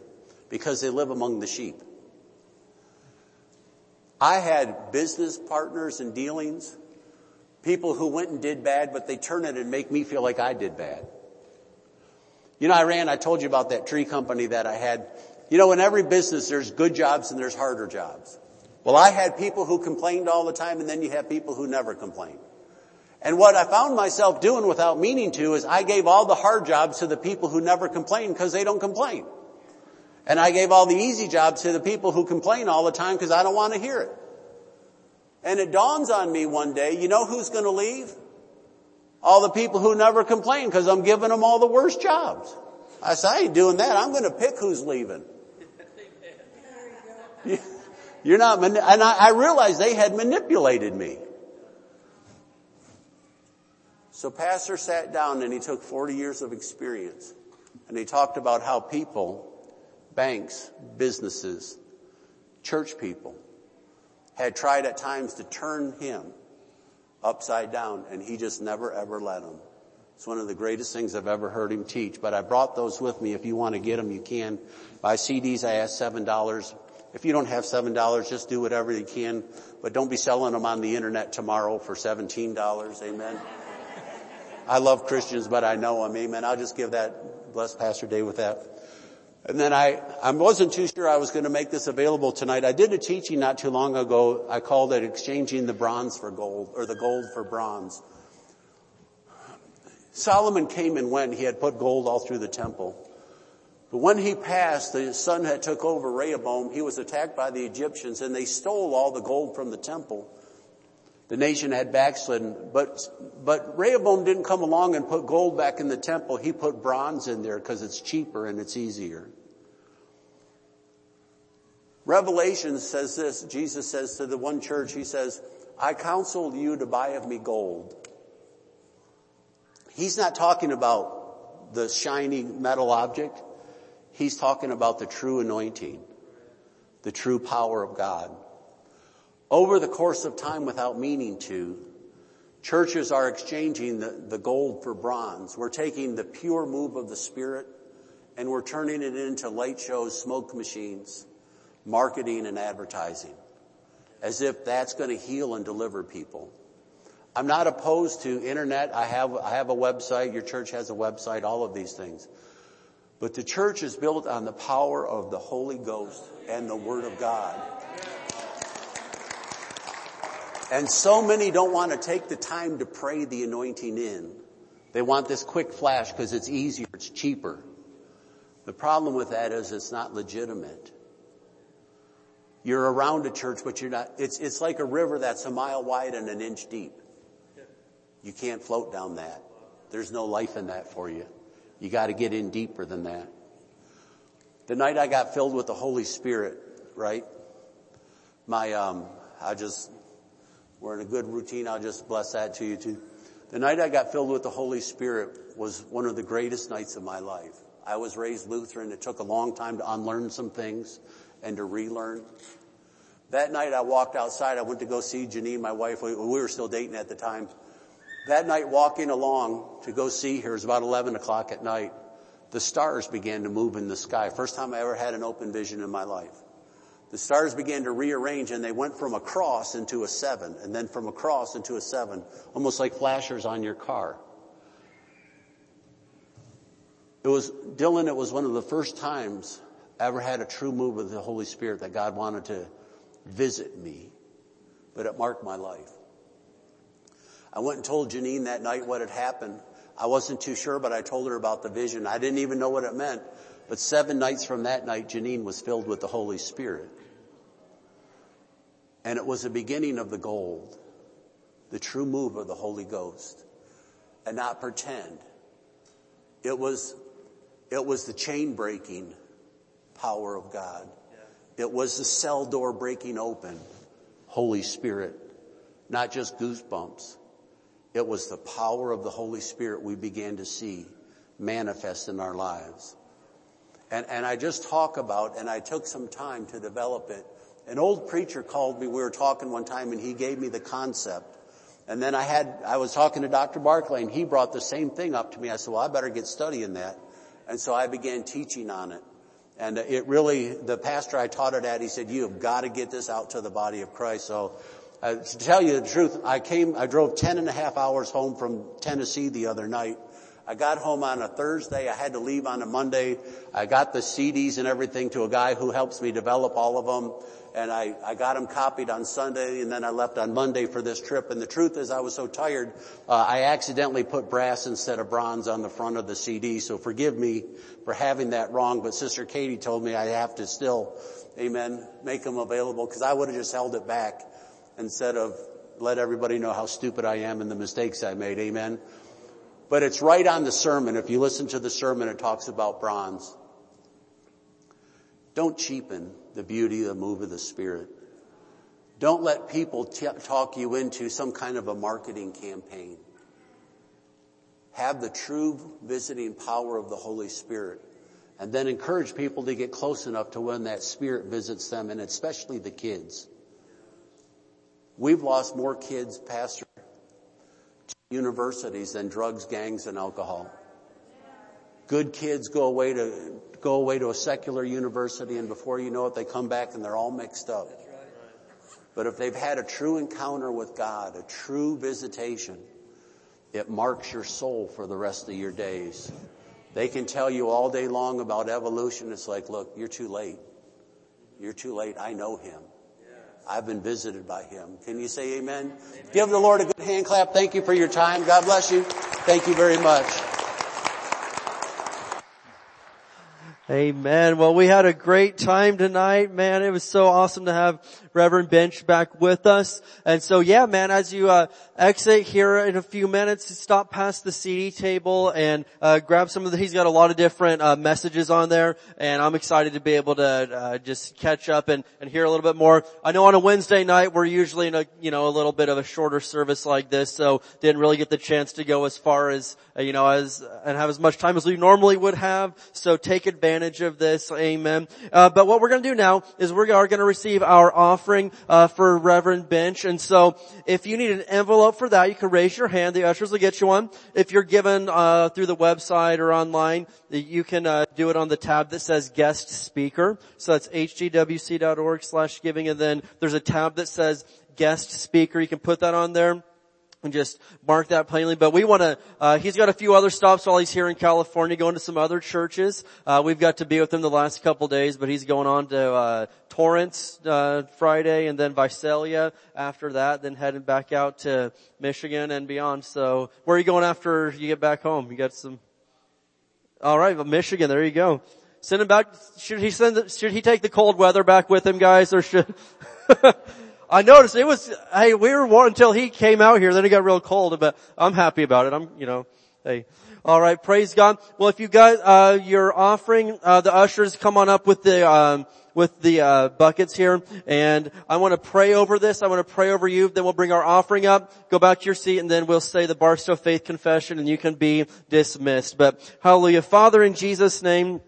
because they live among the sheep. I had business partners and dealings, people who went and did bad, but they turn it and make me feel like I did bad. You know, I ran, I told you about that tree company that I had. You know, in every business there's good jobs and there's harder jobs. Well, I had people who complained all the time and then you have people who never complained. And what I found myself doing without meaning to is I gave all the hard jobs to the people who never complain because they don't complain. And I gave all the easy jobs to the people who complain all the time because I don't want to hear it. And it dawns on me one day, you know who's going to leave? All the people who never complain because I'm giving them all the worst jobs. I said, I ain't doing that. I'm going to pick who's leaving. You're not, and I, I realized they had manipulated me. So pastor sat down and he took 40 years of experience and he talked about how people, banks, businesses, church people had tried at times to turn him upside down and he just never ever let them. It's one of the greatest things I've ever heard him teach, but I brought those with me. If you want to get them, you can. Buy CDs, I ask $7. If you don't have $7, just do whatever you can, but don't be selling them on the internet tomorrow for $17. Amen. I love Christians, but I know them. Amen. I'll just give that, bless Pastor Dave with that. And then I, I wasn't too sure I was going to make this available tonight. I did a teaching not too long ago. I called it exchanging the bronze for gold, or the gold for bronze. Solomon came and went. He had put gold all through the temple. But when he passed, the son had took over Rehoboam. He was attacked by the Egyptians and they stole all the gold from the temple the nation had backslidden. But, but Rehoboam didn't come along and put gold back in the temple. He put bronze in there because it's cheaper and it's easier. Revelation says this, Jesus says to the one church, he says, I counsel you to buy of me gold. He's not talking about the shiny metal object. He's talking about the true anointing, the true power of God. Over the course of time without meaning to, churches are exchanging the, the gold for bronze. We're taking the pure move of the Spirit and we're turning it into light shows, smoke machines, marketing and advertising as if that's going to heal and deliver people. I'm not opposed to internet. I have, I have a website. Your church has a website, all of these things. But the church is built on the power of the Holy Ghost and the Word of God. And so many don't want to take the time to pray the anointing in. They want this quick flash because it's easier, it's cheaper. The problem with that is it's not legitimate. You're around a church, but you're not, it's, it's like a river that's a mile wide and an inch deep. You can't float down that. There's no life in that for you. You gotta get in deeper than that. The night I got filled with the Holy Spirit, right? My, um, I just, we're in a good routine. I'll just bless that to you too. The night I got filled with the Holy Spirit was one of the greatest nights of my life. I was raised Lutheran. It took a long time to unlearn some things and to relearn. That night I walked outside. I went to go see Janine, my wife. We were still dating at the time. That night walking along to go see her, it was about 11 o'clock at night. The stars began to move in the sky. First time I ever had an open vision in my life the stars began to rearrange and they went from a cross into a seven and then from a cross into a seven, almost like flashers on your car. It was, Dylan, it was one of the first times ever had a true move of the Holy Spirit that God wanted to visit me, but it marked my life. I went and told Janine that night what had happened. I wasn't too sure, but I told her about the vision. I didn't even know what it meant. But seven nights from that night, Janine was filled with the Holy Spirit. And it was the beginning of the gold, the true move of the Holy Ghost, and not pretend. It was, it was the chain breaking power of God. It was the cell door breaking open. Holy Spirit. Not just goosebumps. It was the power of the Holy Spirit we began to see manifest in our lives. And, and I just talk about, and I took some time to develop it. An old preacher called me, we were talking one time and he gave me the concept. And then I had, I was talking to Dr. Barclay and he brought the same thing up to me. I said, well, I better get studying that. And so I began teaching on it. And it really, the pastor I taught it at, he said, you have got to get this out to the body of Christ. So uh, to tell you the truth, I came, I drove 10 and a half hours home from Tennessee the other night. I got home on a Thursday. I had to leave on a Monday. I got the CDs and everything to a guy who helps me develop all of them. And I, I got them copied on Sunday and then I left on Monday for this trip. And the truth is I was so tired, uh, I accidentally put brass instead of bronze on the front of the CD. So forgive me for having that wrong. But Sister Katie told me I have to still, amen, make them available because I would have just held it back instead of let everybody know how stupid I am and the mistakes I made. Amen. But it's right on the sermon. If you listen to the sermon, it talks about bronze. Don't cheapen the beauty of the move of the Spirit. Don't let people t- talk you into some kind of a marketing campaign. Have the true visiting power of the Holy Spirit and then encourage people to get close enough to when that Spirit visits them and especially the kids. We've lost more kids, Pastor, to universities than drugs, gangs, and alcohol. Good kids go away to, go away to a secular university and before you know it, they come back and they're all mixed up. But if they've had a true encounter with God, a true visitation, it marks your soul for the rest of your days. They can tell you all day long about evolution. It's like, look, you're too late. You're too late. I know him. I've been visited by him. Can you say amen? amen? Give the Lord a good hand clap. Thank you for your time. God bless you. Thank you very much. Amen. Well, we had a great time tonight, man. It was so awesome to have Reverend Bench back with us. And so yeah, man, as you uh, exit here in a few minutes, stop past the CD table and uh, grab some of the, he's got a lot of different uh, messages on there and I'm excited to be able to uh, just catch up and, and hear a little bit more. I know on a Wednesday night we're usually in a, you know, a little bit of a shorter service like this, so didn't really get the chance to go as far as, uh, you know, as, and have as much time as we normally would have. So take advantage of this. Amen. Uh, but what we're going to do now is we are going to receive our offering offering uh, for Reverend Bench. And so if you need an envelope for that, you can raise your hand. The ushers will get you one. If you're given uh, through the website or online, you can uh, do it on the tab that says guest speaker. So that's hdwc.org slash giving. And then there's a tab that says guest speaker. You can put that on there and just mark that plainly. But we want to, uh, he's got a few other stops while he's here in California, going to some other churches. Uh, we've got to be with him the last couple days, but he's going on to, uh, Torrance, uh, Friday and then Visalia after that, then heading back out to Michigan and beyond. So where are you going after you get back home? You got some, alright, well, Michigan, there you go. Send him back, should he send, the, should he take the cold weather back with him guys or should, I noticed it was, hey, we were warm until he came out here, then it got real cold, but I'm happy about it. I'm, you know, hey. Alright, praise God. Well, if you got, uh, your offering, uh, the ushers come on up with the, um, with the uh, buckets here, and I want to pray over this. I want to pray over you. Then we'll bring our offering up, go back to your seat, and then we'll say the Barstow Faith Confession, and you can be dismissed. But Hallelujah, Father, in Jesus' name.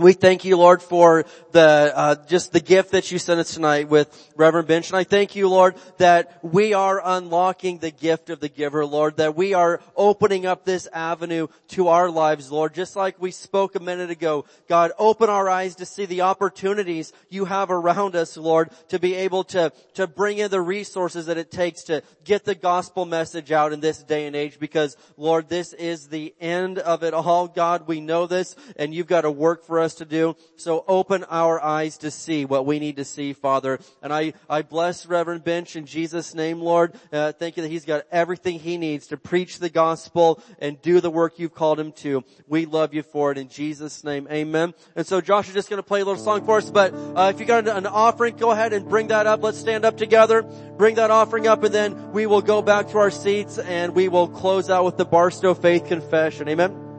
We thank you, Lord, for the uh, just the gift that you sent us tonight with Reverend Bench, and I thank you, Lord, that we are unlocking the gift of the giver, Lord, that we are opening up this avenue to our lives, Lord, just like we spoke a minute ago. God, open our eyes to see the opportunities you have around us, Lord, to be able to to bring in the resources that it takes to get the gospel message out in this day and age, because Lord, this is the end of it all. God, we know this, and you've got to work for us us to do. So open our eyes to see what we need to see, Father. And I, I bless Reverend Bench in Jesus' name, Lord. Uh, thank you that he's got everything he needs to preach the gospel and do the work you've called him to. We love you for it in Jesus' name. Amen. And so Josh is just going to play a little song for us, but uh, if you got an offering, go ahead and bring that up. Let's stand up together. Bring that offering up and then we will go back to our seats and we will close out with the Barstow Faith Confession. Amen.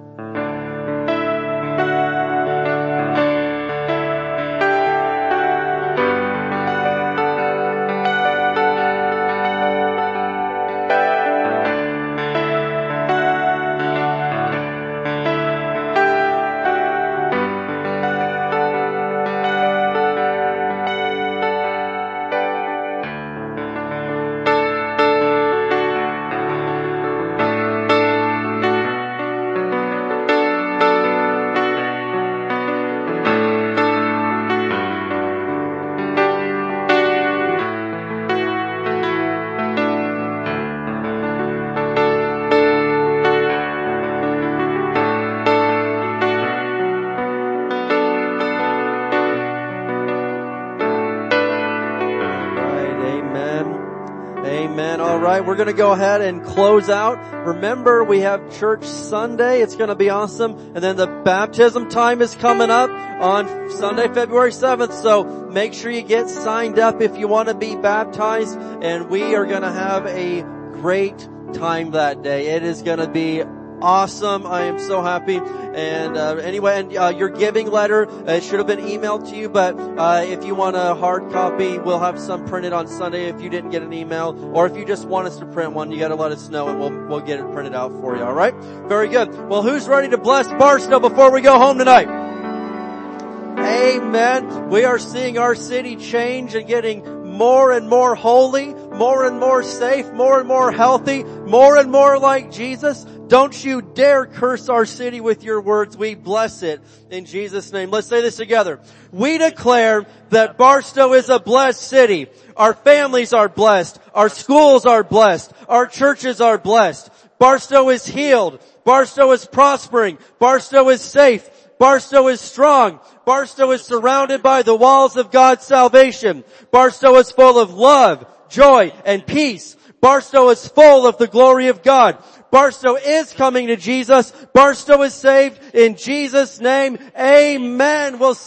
We're gonna go ahead and close out. Remember, we have church Sunday. It's gonna be awesome. And then the baptism time is coming up on Sunday, February 7th. So make sure you get signed up if you want to be baptized. And we are gonna have a great time that day. It is gonna be awesome. I am so happy. And uh, anyway, and uh, your giving letter uh, it should have been emailed to you. But uh, if you want a hard copy, we'll have some printed on Sunday. If you didn't get an email, or if you just want us to print one, you got to let us know, and we'll we'll get it printed out for you. All right? Very good. Well, who's ready to bless Barstow before we go home tonight? Amen. We are seeing our city change and getting more and more holy, more and more safe, more and more healthy, more and more like Jesus. Don't you dare curse our city with your words. We bless it in Jesus name. Let's say this together. We declare that Barstow is a blessed city. Our families are blessed. Our schools are blessed. Our churches are blessed. Barstow is healed. Barstow is prospering. Barstow is safe. Barstow is strong. Barstow is surrounded by the walls of God's salvation. Barstow is full of love, joy, and peace. Barstow is full of the glory of God. Barstow is coming to Jesus. Barstow is saved in Jesus name. Amen. We'll